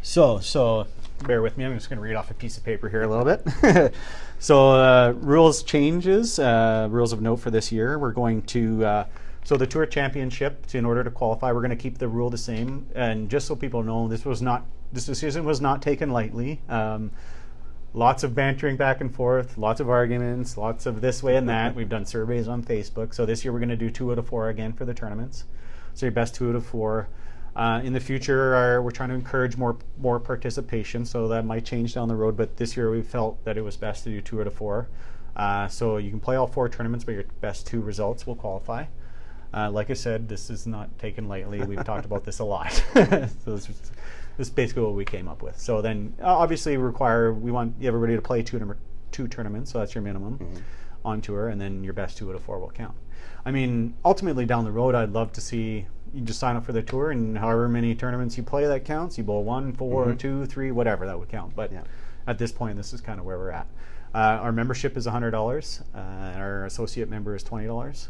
S1: So so bear with me. I'm just going to read off a piece of paper here a little bit. so uh, rules changes, uh, rules of note for this year. We're going to uh, so the tour championship. In order to qualify, we're going to keep the rule the same. And just so people know, this was not this decision was not taken lightly. Um, lots of bantering back and forth, lots of arguments, lots of this way and that. We've done surveys on Facebook. So this year we're going to do two out of four again for the tournaments. So your best two out of four. Uh, in the future, our, we're trying to encourage more more participation, so that might change down the road. But this year, we felt that it was best to do two out of four. Uh, so you can play all four tournaments, but your best two results will qualify. Uh, like I said, this is not taken lightly. We've talked about this a lot. so this, is, basically what we came up with. So then, uh, obviously, we require we want everybody to play two number two tournaments. So that's your minimum on tour, and then your best two out of four will count. I mean, ultimately down the road, I'd love to see you just sign up for the tour, and however many tournaments you play, that counts. You bowl one, four, two, three, whatever that would count. But
S2: Yeah.
S1: at this point, this is kind of where we're at. Uh, our membership is $100. Uh, our associate member is $20.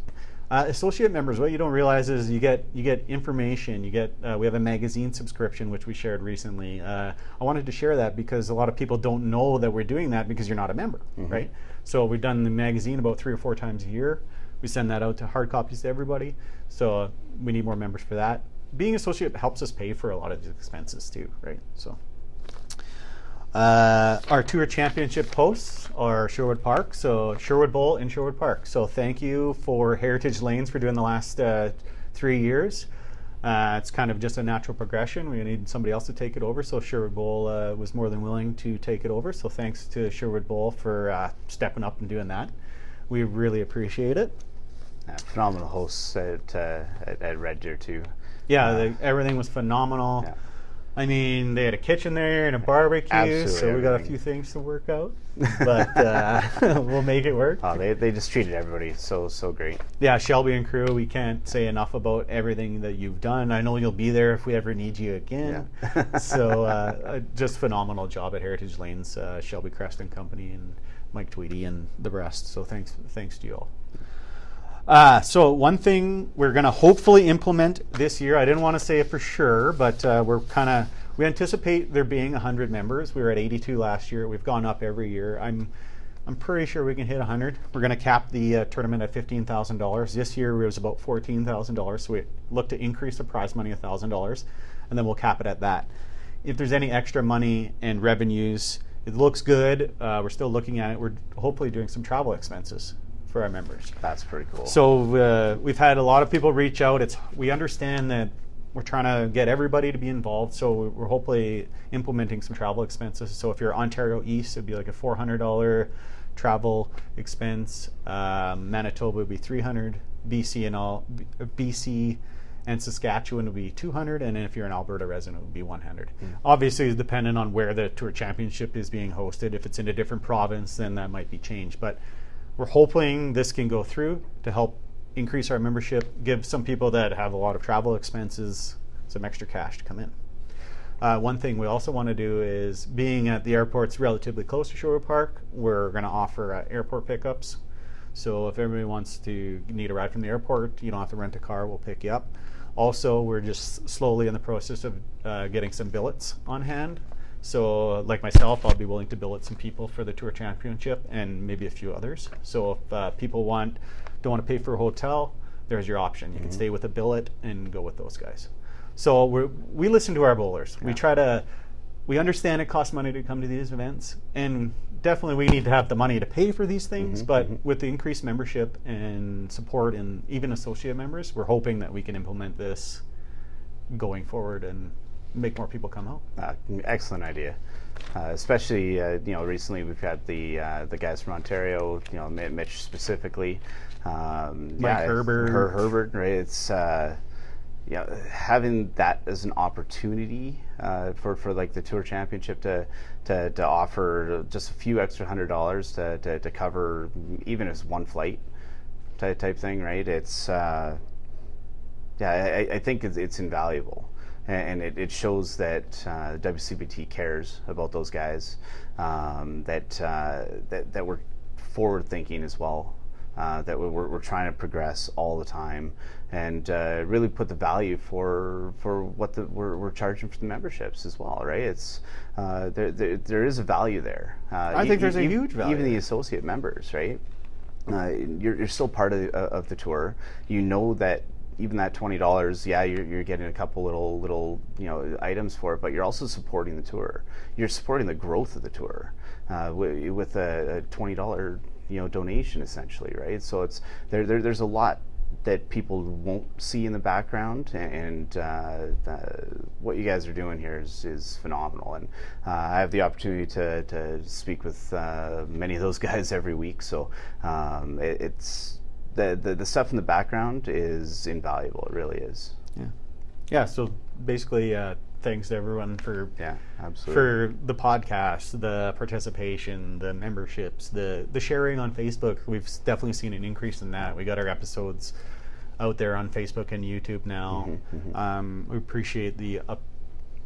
S1: Uh, associate members, what you don't realize is you get you get information. You get uh, we have a magazine subscription which we shared recently. Uh, I wanted to share that because a lot of people don't know that we're doing that because you're not a member, right? So we've done the magazine about three or four times a year. We send that out to hard copies to everybody. So uh, we need more members for that. Being associate helps us pay for a lot of these expenses too, right? So. Uh, our tour championship hosts are Sherwood Park, so Sherwood Bowl in Sherwood Park. So thank you for Heritage Lanes for doing the last uh, three years. Uh, it's kind of just a natural progression. We need somebody else to take it over, so Sherwood Bowl uh, was more than willing to take it over. So thanks to Sherwood Bowl for uh, stepping up and doing that. We really appreciate it.
S2: Uh, phenomenal hosts at, uh, at, at Red Deer too.
S1: Yeah, the, everything was phenomenal.
S2: Yeah.
S1: I mean, they had a kitchen there and a barbecue,
S2: Absolutely
S1: so we got a few things to work out, but uh, we'll make it work.
S2: Oh, they, they just treated everybody so so great.
S1: Yeah, Shelby and crew, we can't say enough about everything that you've done. I know you'll be there if we ever need you again.
S2: Yeah.
S1: so, uh, uh, just phenomenal job at Heritage Lanes, uh, Shelby Crest and Company, and Mike Tweedy and the rest. So, thanks, thanks to you all. Uh, so one thing we're going to hopefully implement this year, I didn't want to say it for sure, but uh, we're kind of we anticipate there being 100 members. We were at 82 last year. We've gone up every year. I'm I'm pretty sure we can hit 100. We're going to cap the uh, tournament at $15,000. This year it was about $14,000, so we look to increase the prize money $1,000, and then we'll cap it at that. If there's any extra money and revenues, it looks good. Uh, we're still looking at it. We're hopefully doing some travel expenses for our members.
S2: That's pretty cool.
S1: So uh, we've had a lot of people reach out. It's we understand that we're trying to get everybody to be involved. So we're hopefully implementing some travel expenses. So if you're Ontario East, it'd be like a four hundred dollar travel expense. Um, Manitoba would be three hundred. BC and all BC and Saskatchewan would be 200, and if you're an Alberta resident, it would be 100. Obviously, it's dependent on where the tour championship is being hosted. If it's in a different province, then that might be changed. But we're hoping this can go through to help increase our membership, give some people that have a lot of travel expenses some extra cash to come in. Uh, one thing we also want to do is, being at the airport's relatively close to Sherwood Park, we're going to offer uh, airport pickups. So if everybody wants to need a ride from the airport, you don't have to rent a car. We'll pick you up. Also, we're just slowly in the process of uh, getting some billets on hand. So, like myself, I'll be willing to billet some people for the tour championship and maybe a few others. So, if uh, people want don't want to pay for a hotel, there's your option. You can stay with a billet and go with those guys. So we we listen to our bowlers. We try to we understand it costs money to come to these events, and definitely we need to have the money to pay for these things.
S2: Mhm,
S1: but
S2: mhm.
S1: with the increased membership and support, and even associate members, we're hoping that we can implement this going forward and make more people come out.
S2: Uh, excellent idea. Uh, especially, uh, you know, recently we've had the uh, the guys from Ontario, you know, Mitch specifically, um,
S1: Mike
S2: it's-
S1: Herbert.
S2: Her, Herbert, right? It's uh, you know, having that as an opportunity uh, for, for like the tour championship to, to, to offer just a few extra hundred dollars to, to, to cover even as one flight type, type thing, right? It's uh, yeah, I, I think it's, it's invaluable, and, it, it shows that uh, WCBT cares about those guys, um, that, uh, that that we're forward thinking as well, uh, that we're, we're trying to progress all the time, and uh, really put the value for for what the, we're, we're charging for the memberships as well, right? It's uh, there, there there is a value there. Uh,
S1: I think there's a huge value
S2: Even the associate members, right? uh, you're, you're still part of the, uh, of the tour. You know that even that twenty dollars, yeah, you're, you're getting a couple little little you know items for it, but you're also supporting the tour. You're supporting the growth of the tour uh, wi- with a, a twenty dollar you know donation essentially, right? So it's there, there. There's a lot that people won't see in the background, and uh, uh, what you guys are doing here is, is phenomenal. And uh, I have the opportunity to, to speak with uh, many of those guys every week, so um, it, it's the, the the stuff in the background is invaluable. It really is.
S1: Yeah. Yeah. So basically, uh, thanks to everyone for
S2: Yeah, absolutely.
S1: for the podcast, the participation, the memberships, the the sharing on Facebook. We've definitely seen an increase in that. We got our episodes out there on Facebook and YouTube now.
S2: Mhm, mhm.
S1: Um, we appreciate the up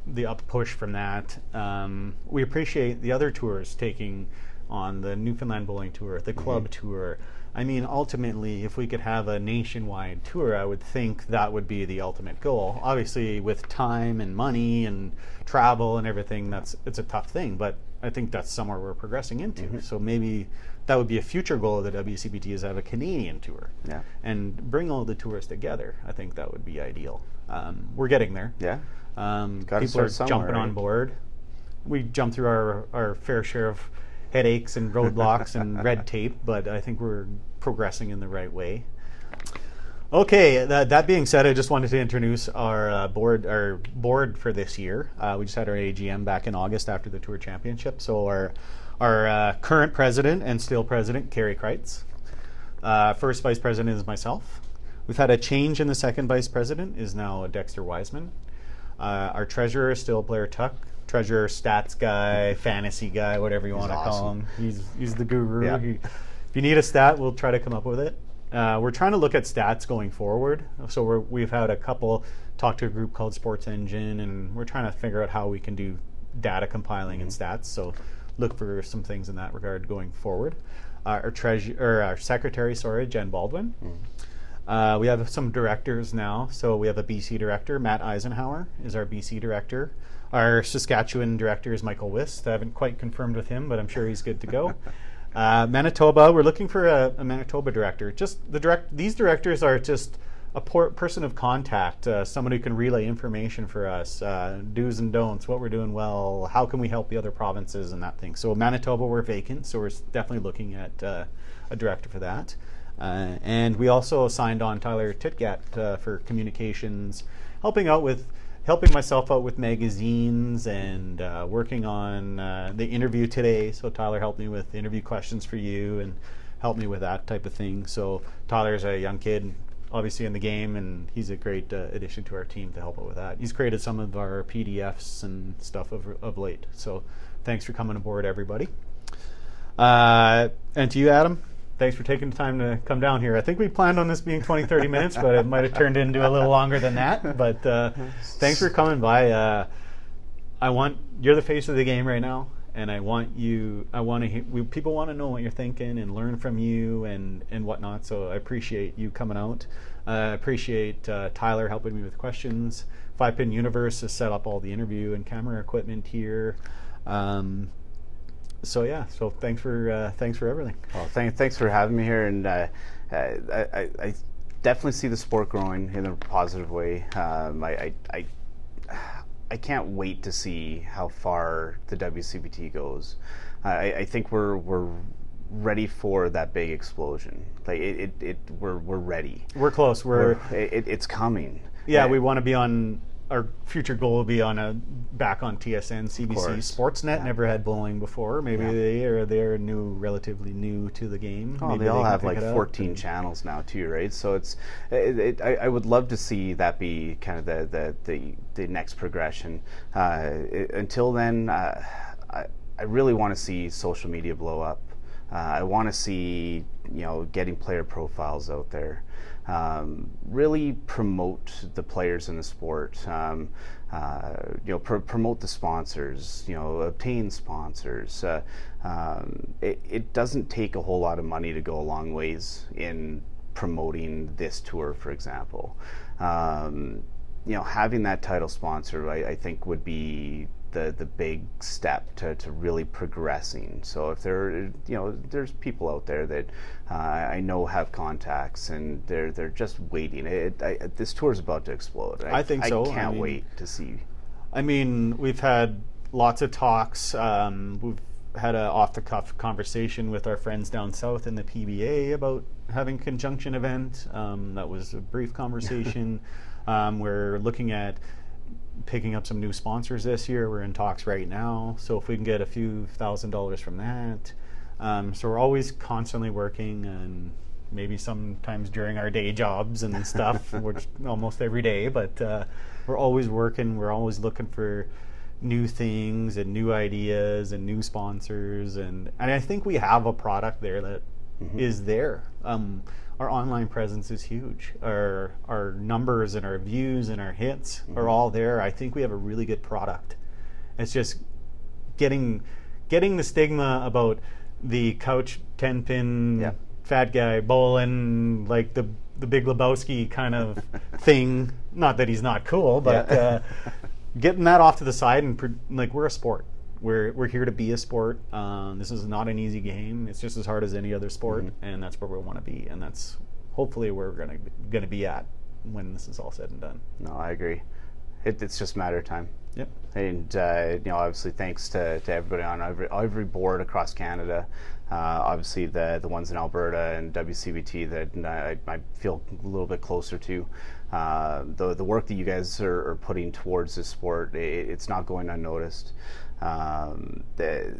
S1: the up push from that. Um, we appreciate the other tours taking on the Newfoundland Bowling Tour, the club tour. I mean, ultimately, if we could have a nationwide tour, I would think that would be the ultimate goal. Obviously, with time and money and travel and everything, that's it's a tough thing. But I think that's somewhere we're progressing into.
S2: Mm-hmm.
S1: So maybe that would be a future goal of the WCBT is have a Canadian tour
S2: Yeah.
S1: and bring all the tours together. I think that would be ideal. Um, we're getting there.
S2: Yeah.
S1: Um, people are jumping on board. We jump through our, our fair share of headaches and roadblocks and red tape, but I think we're progressing in the right way. Okay, that, that being said, I just wanted to introduce our uh, board our board for this year. Uh, we just had our AGM back in August after the Tour Championship. So our our uh, current president and still president, Kerry Kreitz. Uh, first vice president is myself. We've had a change in the second vice president is now Dexter Wiseman. Uh, our treasurer is still Blair Tuck. Treasurer, stats guy, fantasy guy, whatever you want to call him. He's he's the guru.
S2: Yeah.
S1: He- if you need a stat, we'll try to come up with it. Uh, we're trying to look at stats going forward. So we're, we've had a couple talk to a group called SportsEngine, and we're trying to figure out how we can do data compiling and stats. So look for some things in that regard going forward. Uh, our treasurer, or our secretary, sorry, Jen Baldwin. Uh, we have some directors now. So we have a BC director, Matt Eisenhower is our BC director. Our Saskatchewan director is Michael Wist. I haven't quite confirmed with him, but I'm sure he's good to go. Uh, Manitoba, we're looking for a, a Manitoba director. Just the direct; these directors are just a person of contact, uh, someone who can relay information for us, uh, do's and don'ts, what we're doing well, how can we help the other provinces, and that thing. So Manitoba, we're vacant, so we're definitely looking at uh, a director for that. Uh, and we also signed on Tyler Titgat uh, for communications, helping out with helping myself out with magazines and uh, working on uh, the interview today. So Tyler helped me with interview questions for you and helped me with that type of thing. So Tyler's a young kid, obviously in the game, and he's a great uh, addition to our team to help out with that. He's created some of our PDFs and stuff of, of late. So thanks for coming aboard, everybody. And to you, Adam, thanks for taking the time to come down here. I think we planned on this being 20, 30 minutes, but it might have turned into a little longer than that. But uh, thanks for coming by. Uh, I want you're the face of the game right now, and I want you. I want to. People want to know what you're thinking and learn from you and and whatnot. So I appreciate you coming out. Uh, I appreciate uh, Tyler helping me with questions. Five Pin Universe has set up all the interview and camera equipment here. Um, so yeah, so thanks for uh, thanks for everything.
S2: Well, thank, thanks for having me here, and uh, I, I, I definitely see the sport growing in a positive way. Um, I, I, I, I can't wait to see how far the WCBT goes. I, I think we're we're ready for that big explosion. Like it, it, it we're we're ready.
S1: We're close. We're,
S2: We're, it, it's coming.
S1: yeah. We want to be on. Our future goal will be on a back on TSN, CBC. Sportsnet.
S2: Yeah.
S1: Never had bowling before. Maybe
S2: Yeah.
S1: they are they're new, relatively new to the game.
S2: Oh,
S1: Maybe
S2: they all
S1: can
S2: have like 14 channels now too, right? So it's, it, it, I, I would love to see that be kind of the the, the, the next progression. Uh, it- until then, uh, I, I really want to see social media blow up. Uh, I want to see you know getting player profiles out there. Um, really promote the players in the sport. Um, uh, you know, pr- promote the sponsors. You know, obtain sponsors. Uh, um, it, it doesn't take a whole lot of money to go a long ways in promoting this tour, for example. Um, you know, having that title sponsor, I, I think, would be the the big step to, to really progressing. So if there, you know, there's people out there that uh, I know have contacts and they're they're just waiting. It, I, this tour is about to explode.
S1: I think so. I
S2: I can't
S1: mean-
S2: wait to see.
S1: I mean, we've had lots of talks. Um, we've had an off the cuff conversation with our friends down south in the PBA about having conjunction event. Um, that was a brief conversation. um, we're looking at picking up some new sponsors this year. We're in talks right now. So if we can get a few thousand dollars from that. Um, so we're always constantly working and maybe sometimes during our day jobs and stuff, which almost every day, but uh, we're always working. We're always looking for new things and new ideas and new sponsors. And, and I think we have a product there that is there. Um, our online presence is huge. Our our numbers and our views and our hits are all there. I think we have a really good product. It's just getting getting the stigma about the couch ten pin
S2: Yeah.
S1: fat guy bowling like the the Big Lebowski kind of thing. Not that he's not cool, but
S2: Yeah.
S1: uh, getting that off to the side and like we're a sport. We're we're here to be a sport. Um, this is not an easy game. It's just as hard as any other sport,
S2: Mm-hmm.
S1: and that's where we want to be. And that's hopefully where we're gonna gonna be at when this is all said and done.
S2: No, I agree. It, it's just a matter of time.
S1: Yep.
S2: And uh, you know, obviously, thanks to, to everybody on every every board across Canada. Uh, obviously, the the ones in Alberta and WCBT that I, I feel a little bit closer to. Uh, the the work that you guys are, are putting towards this sport, it, it's not going unnoticed. Um, the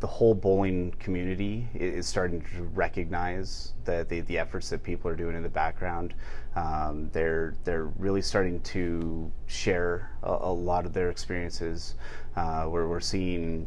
S2: the whole bowling community is starting to recognize the, the, the efforts that people are doing in the background. Um, they're they're really starting to share a, a lot of their experiences. Uh, where we're seeing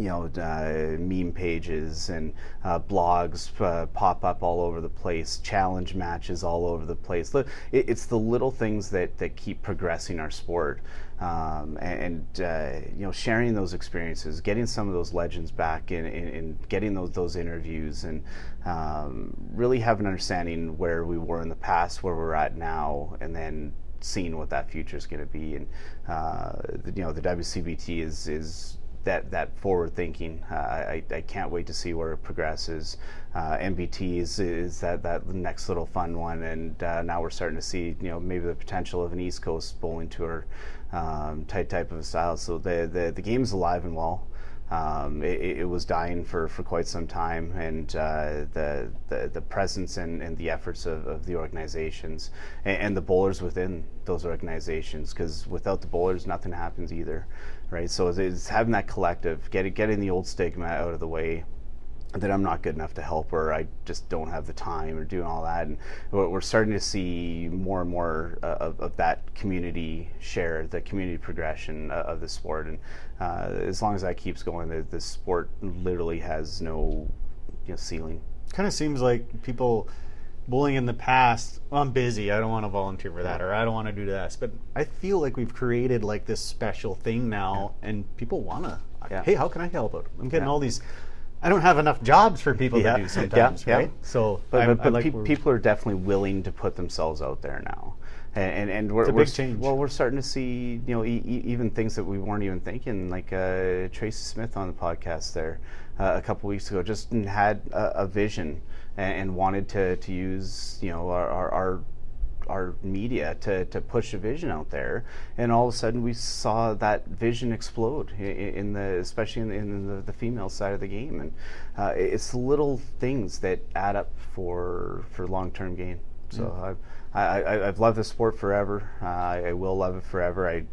S2: you know, uh, meme pages and uh, blogs uh, pop up all over the place, challenge matches all over the place. It's the little things that, that keep progressing our sport. Um, and uh, you know, sharing those experiences, getting some of those legends back, and, getting those those interviews, and um, really have an understanding where we were in the past, where we're at now, and then seeing what that future is going to be. And uh, the, you know, the WCBT is is that that forward thinking. Uh, I, I can't wait to see where it progresses. Uh, MBT is, is that that next little fun one, and uh, now we're starting to see you know maybe the potential of an East Coast bowling tour um, type type of a style. So the the the game's alive and well. Um, it, it was dying for, for quite some time, and uh, the, the the presence and, and the efforts of, of the organizations and, and the bowlers within those organizations, because without the bowlers, nothing happens either, right? So it's, having that collective, getting getting the old stigma out of the way, that I'm not good enough to help or I just don't have the time or doing all that. And we're we're starting to see more and more uh, of, of that community share, the community progression uh, of the sport. And uh, as long as that keeps going, the, the sport literally has no you know, ceiling.
S1: kind of seems like people bowling in the past well, i'm busy i don't want to volunteer for that or i don't want to do this but i feel like we've created like this special thing now and people want to
S2: Yeah.
S1: hey how can i help out i'm getting
S2: Yeah.
S1: all these i don't have enough jobs for people
S2: Yeah.
S1: to do sometimes
S2: Yeah, yeah.
S1: right so
S2: But,
S1: I-
S2: but,
S1: I
S2: but
S1: like where-
S2: people are definitely willing to put themselves out there now. And, and, and we're, we're. Well, we're starting to see, you know, e- e- even things that we weren't even thinking, like uh, Tracy Smith on the podcast there uh, a couple weeks ago, just had a, a vision and, and wanted to, to use, you know, our, our, our our media to, to push a vision out there, and all of a sudden we saw that vision explode in, in the especially in, in the, the female side of the game, and uh, it's little things that add up for for long term gain. So I've I, I, I've loved the sport forever. Uh, I, I will love it forever. I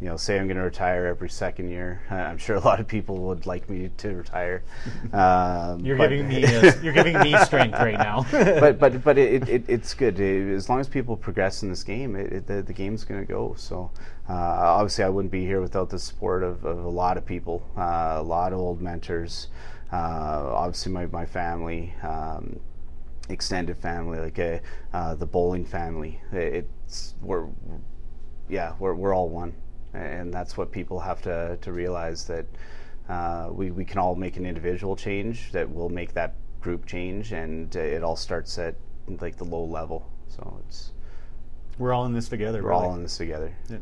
S2: you know, say I'm going to retire every second year. I'm sure a lot of people would like me to retire. Um,
S1: you're giving me uh, you're giving me strength right now
S2: but but but it, it, it's good Uh, as long as people progress in this game. It, it, the, the game's going to go. So uh, obviously, I wouldn't be here without the support of, of a lot of people, uh, a lot of old mentors. Uh, obviously, my my family, um, extended family, like uh, uh, the bowling family. It's we're yeah we're we're all one, and that's what people have to to realize that. Uh, we, we can all make an individual change that will make that group change and it all starts at like the low level so it's
S1: we're all in this together
S2: we're
S1: really.
S2: all in this together
S1: Yeah.